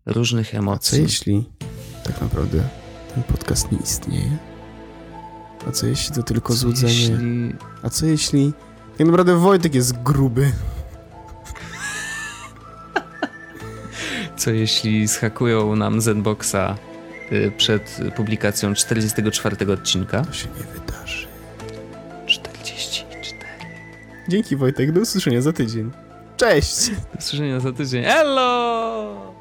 różnych emocji. A co jeśli tak naprawdę ten podcast nie istnieje? A co jeśli to tylko co złudzenie? Jeśli... A co jeśli tak naprawdę Wojtek jest gruby? Co jeśli zhakują nam Zenboxa przed publikacją 44 odcinka? To się nie wydarzy. 44. Dzięki Wojtek, do usłyszenia za tydzień. Cześć! Do usłyszenia za tydzień. Hello!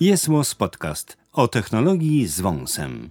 Jest Podcast o technologii z wąsem.